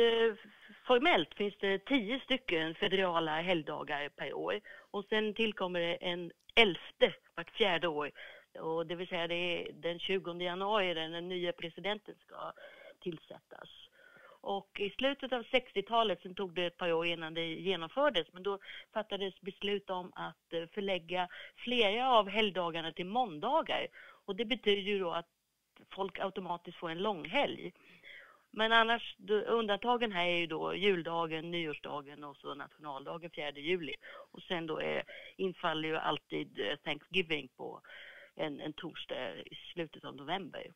formellt finns det tio stycken federala helgdagar per år och sen tillkommer det en elfte vart fjärde år. Och det vill säga det är den 20 januari när den nya presidenten ska tillsättas. Och i slutet av 60-talet, sen tog det ett par år innan det genomfördes, men då fattades beslut om att eh, förlägga flera av helgdagarna till måndagar. Och det betyder ju då att folk automatiskt får en långhelg. Men annars, undantagen här är ju då juldagen, nyårsdagen och så nationaldagen 4 juli. Och sen då är, infaller ju alltid eh, Thanksgiving på en, en torsdag i slutet av november.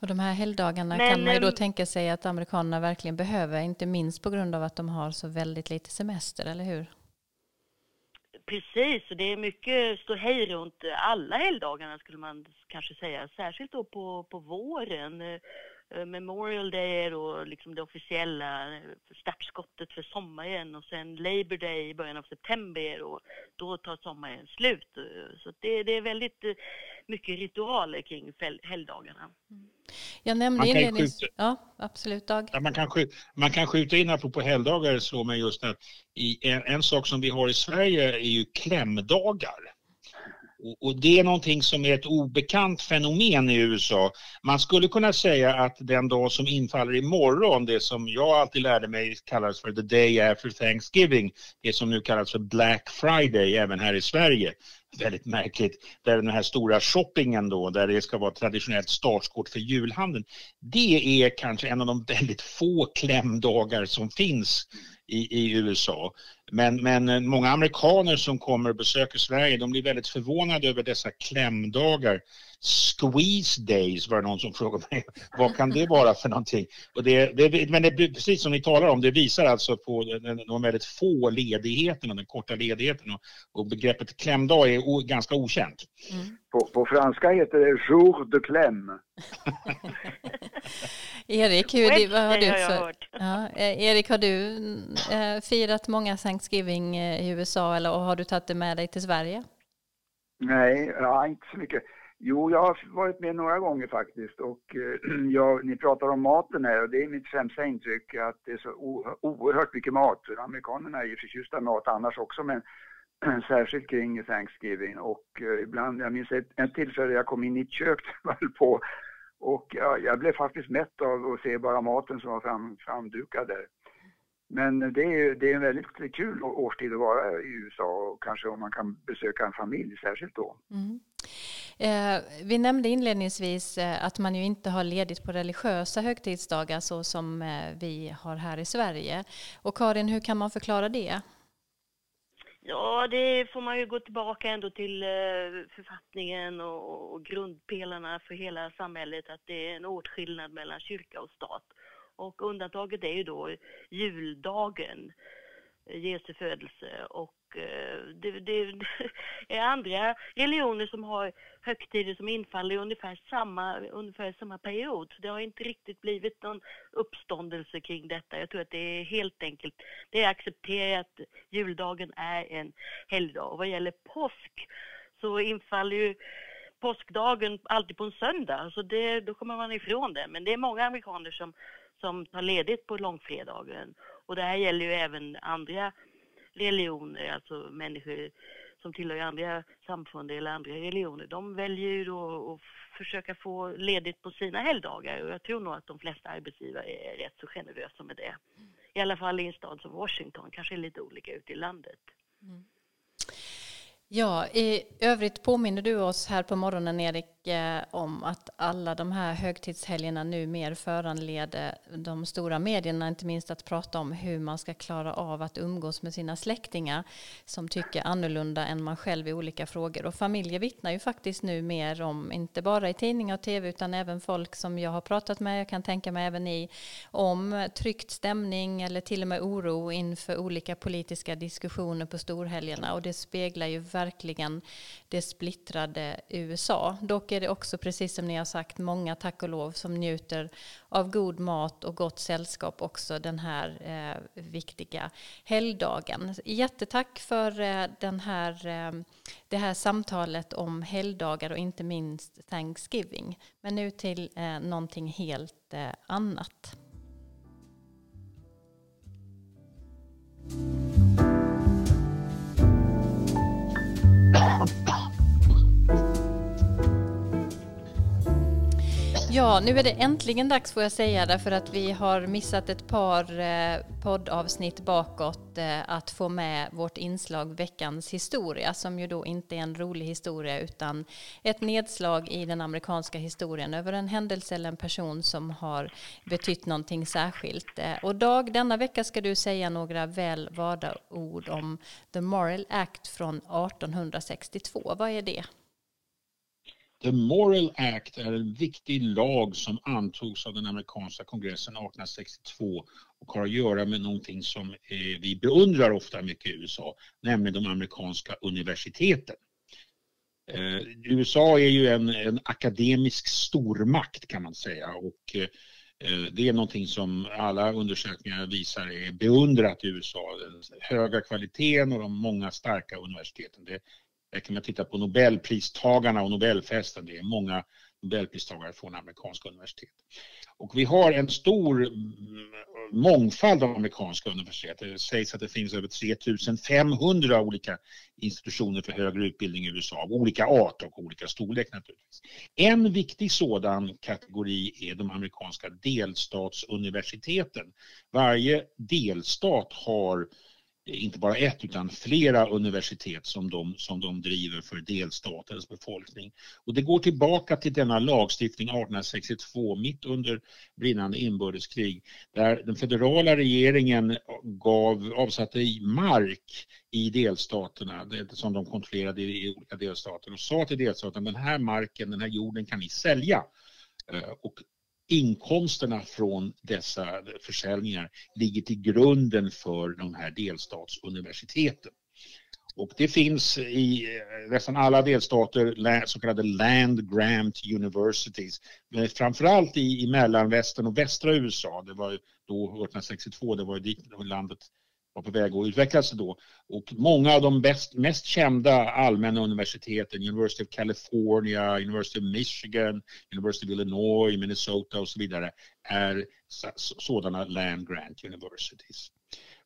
Och de här helgdagarna Men, kan man ju då tänka sig att amerikanerna verkligen behöver, inte minst på grund av att de har så väldigt lite semester, eller hur? Precis, och det är mycket ståhej runt alla helgdagarna skulle man kanske säga, särskilt då på, på våren. Eh, Memorial Day är då liksom det officiella eh, startskottet för sommaren och sen Labor Day i början av september och då tar sommaren slut. Eh, så det, det är väldigt mycket ritualer kring helgdagarna. Jag nämnde inlednings... Ja, absolut Dag. Ja, man, kan skjuta, man kan skjuta in apropå helgdagar så med just att i en, en sak som vi har i Sverige är ju klämdagar. Och det är någonting som är ett obekant fenomen i USA. Man skulle kunna säga att den dag som infaller imorgon, det som jag alltid lärde mig kallas för the day after Thanksgiving, det som nu kallas för Black Friday även här i Sverige. Väldigt märkligt, där den här stora shoppingen då, där det ska vara traditionellt startskott för julhandeln. Det är kanske en av de väldigt få klämdagar som finns i, i USA. Men, men eh, många amerikaner som kommer och besöker Sverige de blir väldigt förvånade över dessa klämdagar. Squeeze days var det någon som frågade mig. *laughs* Vad kan det vara för någonting? Och det, det, men det, precis som ni talar om, det visar alltså på de, de väldigt få ledigheterna, den korta ledigheten. Och, och begreppet klämdag är o, ganska okänt. Mm. På, på, franska heter det jour de clem. *laughs* Erik, hur, vad har du för, ja, eh, Erik, har du äh, firat många Thanksgiving i USA eller har du tagit det med dig till Sverige? Nej, ja, inte så mycket. Jo, jag har varit med några gånger faktiskt och eh, *clears throat* jag, ni pratar om maten här och det är mitt främsta intryck att det är så oerhört mycket mat. Amerikanerna är ju förtjusta i mat annars också men *clears throat* särskilt kring Thanksgiving och eh, ibland, jag minns ett, ett tillfälle jag kom in i ett kök *laughs* höll på och jag, jag blev faktiskt mätt av att se bara maten som var fram, framdukad där. Men det är, det är en väldigt kul årstid att vara i USA och kanske om man kan besöka en familj särskilt då. Mm. Eh, vi nämnde inledningsvis eh, att man ju inte har ledigt på religiösa högtidsdagar så som eh, vi har här i Sverige. Och Karin, hur kan man förklara det? Ja, det får man ju gå tillbaka ändå till eh, författningen och grundpelarna för hela samhället, att det är en åtskillnad mellan kyrka och stat. Och undantaget är ju då juldagen, Jesu födelse. Och eh, det, det, är andra religioner som har högtider som infaller i ungefär samma, ungefär samma period. Så det har inte riktigt blivit någon uppståndelse kring detta. Jag tror att det är helt enkelt, det är accepterat att juldagen är en helgdag. Och vad gäller påsk så infaller ju påskdagen alltid på en söndag, så det, då kommer man ifrån det. Men det är många amerikaner som som tar ledigt på långfredagen. Och det här gäller ju även andra religioner, alltså människor som tillhör andra samfund eller andra religioner. De väljer ju då att försöka få ledigt på sina helgdagar och jag tror nog att de flesta arbetsgivare är rätt så generösa med det. I alla fall i en stad som Washington, kanske lite olika ute i landet. Mm. Ja, i övrigt påminner du oss här på morgonen, Erik, eh, om att alla de här högtidshelgerna nu mer föranleder de stora medierna, inte minst att prata om hur man ska klara av att umgås med sina släktingar som tycker annorlunda än man själv i olika frågor. Och familjer vittnar ju faktiskt nu mer om, inte bara i tidningar och tv, utan även folk som jag har pratat med, jag kan tänka mig även i om tryckt stämning eller till och med oro inför olika politiska diskussioner på storhelgerna. Och det speglar ju verkligen det splittrade USA. Dock är det också, precis som ni har sagt, många tack och lov som njuter av god mat och gott sällskap också den här eh, viktiga helgdagen. Jättetack för eh, den här, eh, det här samtalet om helgdagar och inte minst Thanksgiving. Men nu till eh, någonting helt eh, annat. Bum, bum. Ja, nu är det äntligen dags får jag säga därför att vi har missat ett par eh, poddavsnitt bakåt eh, att få med vårt inslag Veckans historia som ju då inte är en rolig historia utan ett nedslag i den amerikanska historien över en händelse eller en person som har betytt någonting särskilt. Eh, och Dag, denna vecka ska du säga några väl valda ord om The Moral Act från 1862. Vad är det? The Moral Act är en viktig lag som antogs av den amerikanska kongressen 1862 och har att göra med någonting som eh, vi beundrar ofta mycket i USA, nämligen de amerikanska universiteten. Eh, USA är ju en, en, akademisk stormakt kan man säga och eh, det är någonting som alla undersökningar visar är beundrat i USA. Den höga kvaliteten och de många starka universiteten. Det räcker kan att titta på Nobelpristagarna och Nobelfesten. Det är många Nobelpristagare från amerikanska universitet. Och vi har en stor mm, mångfald av amerikanska universitet. Det sägs att det finns över 3500 olika institutioner för högre utbildning i USA av olika art och olika storlek naturligtvis. En viktig sådan kategori är de amerikanska delstatsuniversiteten. Varje delstat har inte bara ett utan flera universitet som de, som de driver för delstatens befolkning. Och det går tillbaka till denna lagstiftning 1862 mitt under brinnande inbördeskrig där den federala regeringen gav, avsatte mark i delstaterna som de kontrollerade i olika delstater och sa till delstaterna den här marken, den här jorden kan ni sälja. Eh, och inkomsterna från dessa försäljningar ligger till grunden för de här delstatsuniversiteten. Och det finns i eh, nästan alla delstater så kallade land grant universities. Men framförallt i, i mellanvästern och västra USA. Det var då 1862, det var ju dit landet var på väg att utvecklas då. Och många av de bäst, mest kända allmänna universiteten, University of California, University of Michigan, University of Illinois, Minnesota och så vidare, är sådana land grant universities.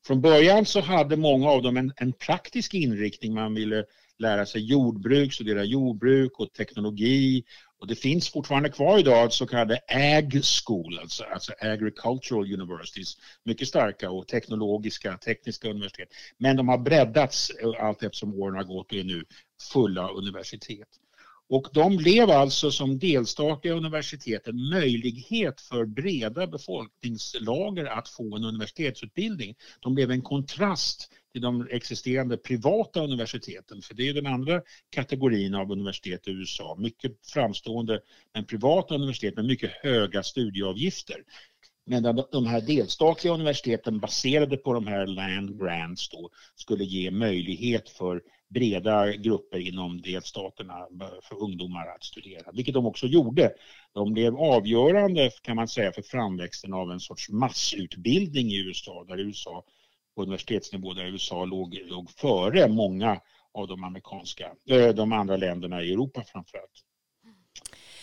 Från början så hade många av dem en, en praktisk inriktning. Man ville lära sig jordbruk, studera jordbruk och teknologi och det finns fortfarande kvar idag så kallade ag school, alltså, alltså agricultural universities, mycket starka och teknologiska, tekniska universitet. Men de har breddats eh, allt eftersom åren har gått och är nu fulla universitet. Och de blev alltså som delstatliga universitet en möjlighet för breda befolkningslager att få en universitetsutbildning. De blev en kontrast till de existerande privata universiteten, för det är den andra kategorin av universitet i USA. Mycket framstående men privata universitet med mycket höga studieavgifter. Medan de här delstatliga universiteten baserade på de här land grants då skulle ge möjlighet för breda grupper inom delstaterna eh, för ungdomar att studera, vilket de också gjorde. De blev avgörande kan man säga för framväxten av en sorts massutbildning i USA, där USA på universitetsnivå, där USA låg, låg före många av de amerikanska, eh, de andra länderna i Europa framförallt.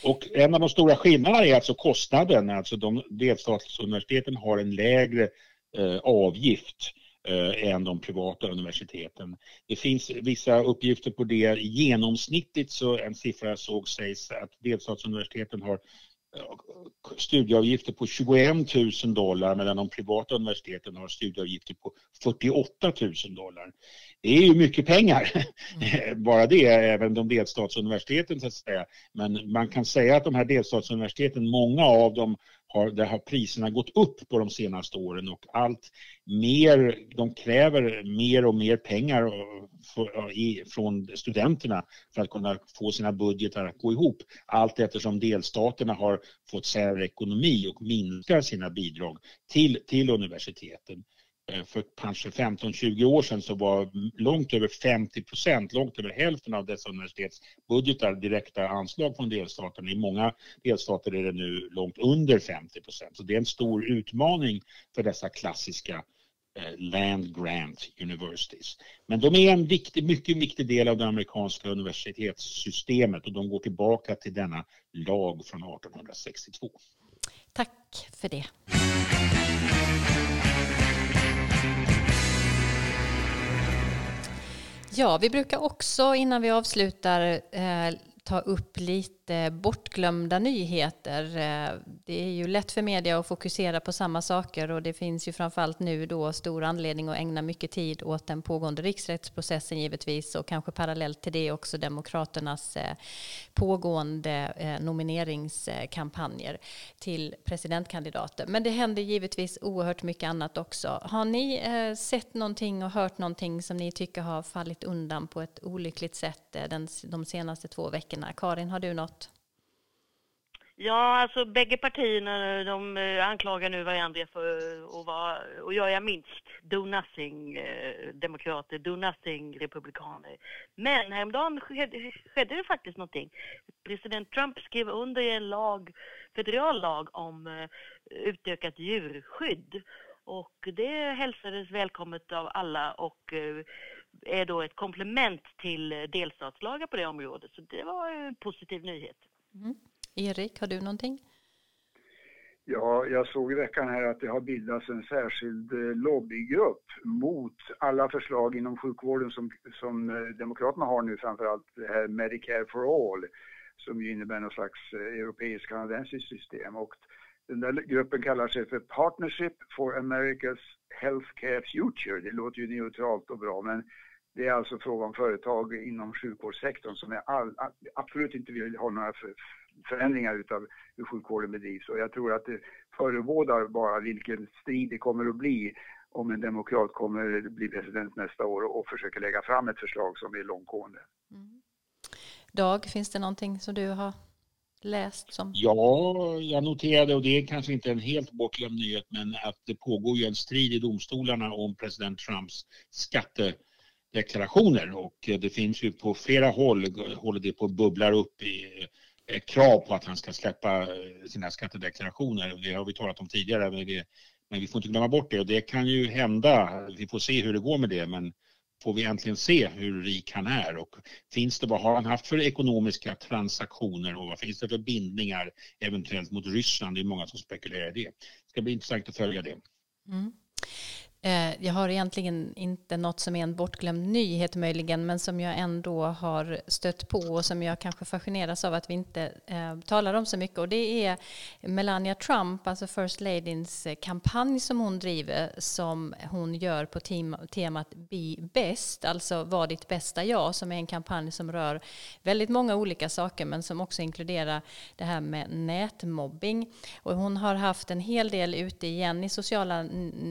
Och en av de stora skillnaderna är alltså kostnaden, alltså de delstatsuniversiteten har en lägre eh, avgift eh, än de privata universiteten. Det finns vissa uppgifter på det. Genomsnittligt så en siffra jag såg sägs att delstatsuniversiteten har studieavgifter på 21 000 dollar medan de privata universiteten har studieavgifter på 48 000 dollar. Det är ju mycket pengar, mm. *laughs* bara det, även de delstatsuniversiteten så att säga. Men man kan säga att de här delstatsuniversiteten, många av dem har, där har priserna gått upp på de senaste åren och allt mer, de kräver mer och mer pengar för, i, från studenterna för att kunna få sina budgetar att gå ihop. Allt eftersom delstaterna har fått sämre ekonomi och minskar sina bidrag till, till universiteten. Eh, för kanske 15-20 år sedan så var långt över 50 procent, långt över hälften av dessa universitetsbudgetar direkta anslag från delstaterna. I många delstater är det nu långt under 50 procent. Så det är en stor utmaning för dessa klassiska eh, land grant universities. Men de är en viktig, mycket viktig del av det amerikanska universitetssystemet och de går tillbaka till denna lag från 1862. Tack för det. Ja, vi brukar också innan vi avslutar eh, ta upp lite bortglömda nyheter. Eh, det är ju lätt för media att fokusera på samma saker och det finns ju framförallt nu då stor anledning att ägna mycket tid åt den pågående riksrättsprocessen givetvis och kanske parallellt till det också Demokraternas eh, pågående eh, nomineringskampanjer till presidentkandidater. Men det händer givetvis oerhört mycket annat också. Har ni sett någonting och hört någonting som ni tycker har fallit undan på ett olyckligt sätt de senaste två veckorna? Karin, har du något? Ja, alltså bägge partierna de eh, anklagar nu varandra för att vara, och jag är minst, do nothing eh, demokrater, do nothing republikaner. Men häromdagen skedde, skedde det faktiskt någonting. President Trump skrev under en lag, federal lag om eh, utökat djurskydd. Och det hälsades välkommet av alla och eh, är då ett komplement till eh, delstatslagar på det området. Så det var en positiv nyhet. Mm. Erik, har du någonting? Ja, jag såg i veckan här att det har bildats en särskild eh, lobbygrupp mot alla förslag inom sjukvården som, som eh, Demokraterna har nu, framförallt det här Medicare for All, som ju innebär någon slags eh, europeiskt kanadensiskt system. Och den där gruppen kallar sig för Partnership for America's Healthcare Future. Det låter ju neutralt och bra, men det är alltså fråga om företag inom sjukvårdssektorn som är all, absolut inte vill ha några förändringar utav hur sjukvården bedrivs. Och jag tror att det förebådar bara vilken strid det kommer att bli om en demokrat kommer bli president nästa år och försöker lägga fram ett förslag som är långtgående. Mm. Dag, finns det någonting som du har läst? Som... Ja, jag noterade, och det är kanske inte en helt bortglömd nyhet, men att det pågår ju en strid i domstolarna om president Trumps skattedeklarationer och det finns ju på flera håll, håller det på att bubblar upp i krav på att han ska släppa eh, sina skattedeklarationer. Det har vi talat om tidigare, men, det, men vi får inte glömma bort det. Och det kan ju hända, vi får se hur det går med det, men får vi äntligen se hur rik han är och finns det, vad har han haft för ekonomiska transaktioner och vad finns det för bindningar eventuellt mot Ryssland? Det är många som spekulerar i det. Det ska bli intressant att följa det. Mm. Eh, jag har egentligen inte något som är en bortglömd nyhet möjligen, men som jag ändå har stött på och som jag kanske fascineras av att vi inte eh, talar om så mycket. Och det är Melania Trump, alltså First Ladies eh, kampanj som hon driver, som hon gör på temat Be Best, alltså Var ditt bästa jag, som är en kampanj som rör väldigt många olika saker, men som också inkluderar det här med nätmobbing. Och hon har haft en hel del ute igen i sociala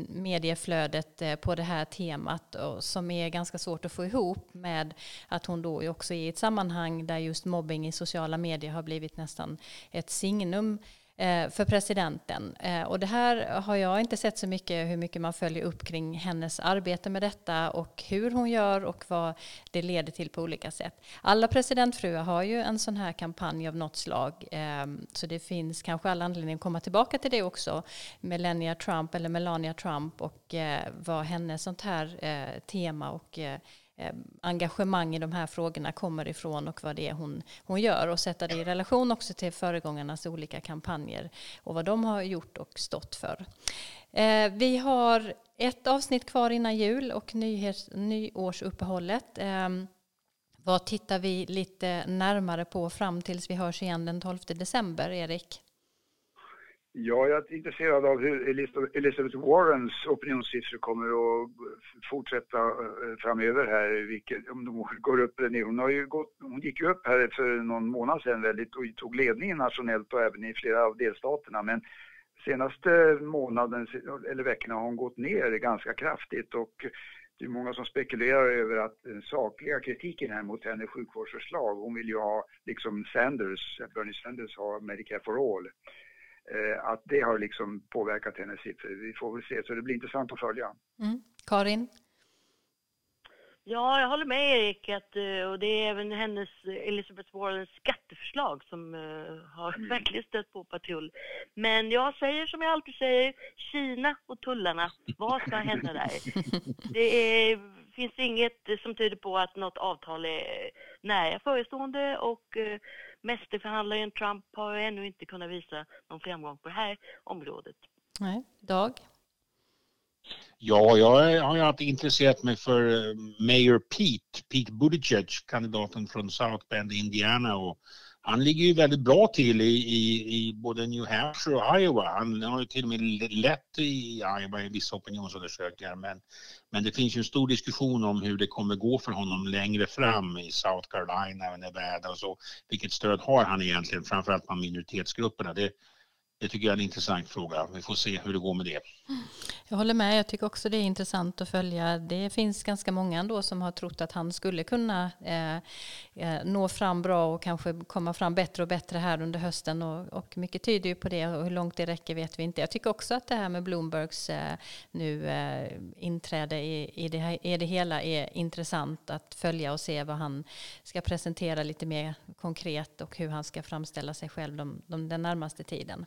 medieflöden flödet eh, på det här temat som är ganska svårt att få ihop med att hon då också är i ett sammanhang där just mobbing i sociala medier har blivit nästan ett signum. Eh, för presidenten. Eh, och det här har jag inte sett så mycket hur mycket man följer upp kring hennes arbete med detta och hur hon gör och vad det leder till på olika sätt. Alla presidentfruar har ju en sån här kampanj av något slag ehm, så det finns kanske all anledning att komma tillbaka till det också. Melania Trump eller Melania Trump och eh, vad hennes sånt här tema och Eh, engagemang i de här frågorna kommer ifrån och vad det är hon, hon gör och sätta det i relation också till föregångarnas olika kampanjer och vad de har gjort och stått för. Eh, vi har ett avsnitt kvar innan jul och nyhets, nyårsuppehållet. Eh, vad tittar vi lite närmare på fram tills vi hörs igen den 12 december, Erik? Ja, jag är intresserad av hur Elizabeth Warrens opinionssiffror kommer att fortsätta eh, framöver här, vilket, om de går upp eller ner. Hon, har ju gått, hon gick ju upp här för någon månad sedan väldigt och tog ledningen nationellt och även i flera av delstaterna. Men senaste månaden eller veckorna har hon gått ner ganska kraftigt och det är många som spekulerar över att den sakliga kritiken här mot hennes sjukvårdsförslag, hon vill ju ha, liksom Sanders, Bernie Sanders har Medicare for All, att det har liksom påverkat hennes siffror. Vi får väl se, så det blir intressant att följa. Mm. Karin? Ja, jag håller med Erik att, eh, och det är även hennes Elizabeth Warrens skatteförslag som uh, har mm. verkligen stött på patrull. Men jag säger som jag alltid säger, Kina och tullarna, vad ska hända där? *laughs* Det är, finns inget som tyder på att något avtal är nära förestående och uh, mästerförhandlaren Trump har ännu inte kunnat visa någon framgång på det här området. Nej, Dag? Ja, jag har ju alltid intresserat mig för eh, Mayor Pete, Pete Buttigieg, kandidaten från South Bend, Indiana. Och han ligger ju väldigt bra till i, i, i både New Hampshire och Iowa. Han har ju till och med lett i Iowa i vissa opinionsundersökningar. Men, men det finns ju en stor diskussion om hur det kommer gå för honom längre fram i South Carolina och Nevada och så. Vilket stöd har han egentligen, framförallt bland minoritetsgrupperna? Det, det tycker jag är en intressant fråga. Vi får se hur det går med det. Jag håller med. Jag tycker också det är intressant att följa. Det finns ganska många ändå som har trott att han skulle kunna eh, eh, nå fram bra och kanske komma fram bättre och bättre här under hösten. Och, och, mycket tyder ju på det och hur långt det räcker vet vi inte. Jag tycker också att det här med Bloombergs eh, nu eh, inträde i, i, det här, i det hela är intressant att följa och se vad han ska presentera lite mer konkret och hur han ska framställa sig själv de, de, den närmaste tiden.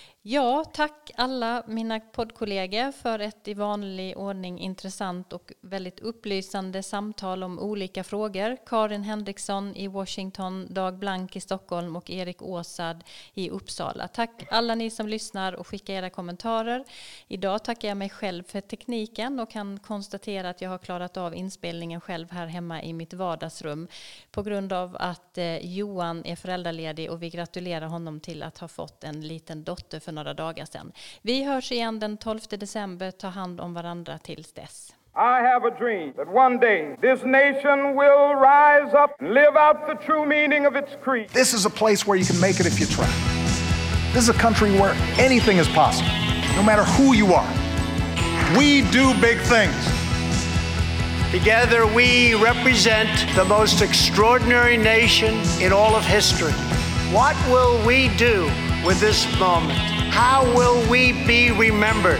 Ja, tack alla mina poddkollegor för ett i vanlig ordning intressant och väldigt upplysande samtal om olika frågor. Karin Henriksson i Washington, Dag Blank i Stockholm och Erik Åsad i Uppsala. Tack alla ni som lyssnar och skickar era kommentarer. Idag tackar jag mig själv för tekniken och kan konstatera att jag har klarat av inspelningen själv här hemma i mitt vardagsrum på grund av att eh, Johan är föräldraledig och vi gratulerar honom till att ha fått en liten dotter för några dagar sedan. Vi hörs igen den 12 december. Ta hand om varandra tills dess. I have a dream that one day this nation will rise up and live out the true meaning of its creed. This is a place where you can make it if you try. This is a country where anything is possible, no matter who you are. We do big things. Together, we represent the most extraordinary nation in all of history. What will we do with this moment? How will we be remembered?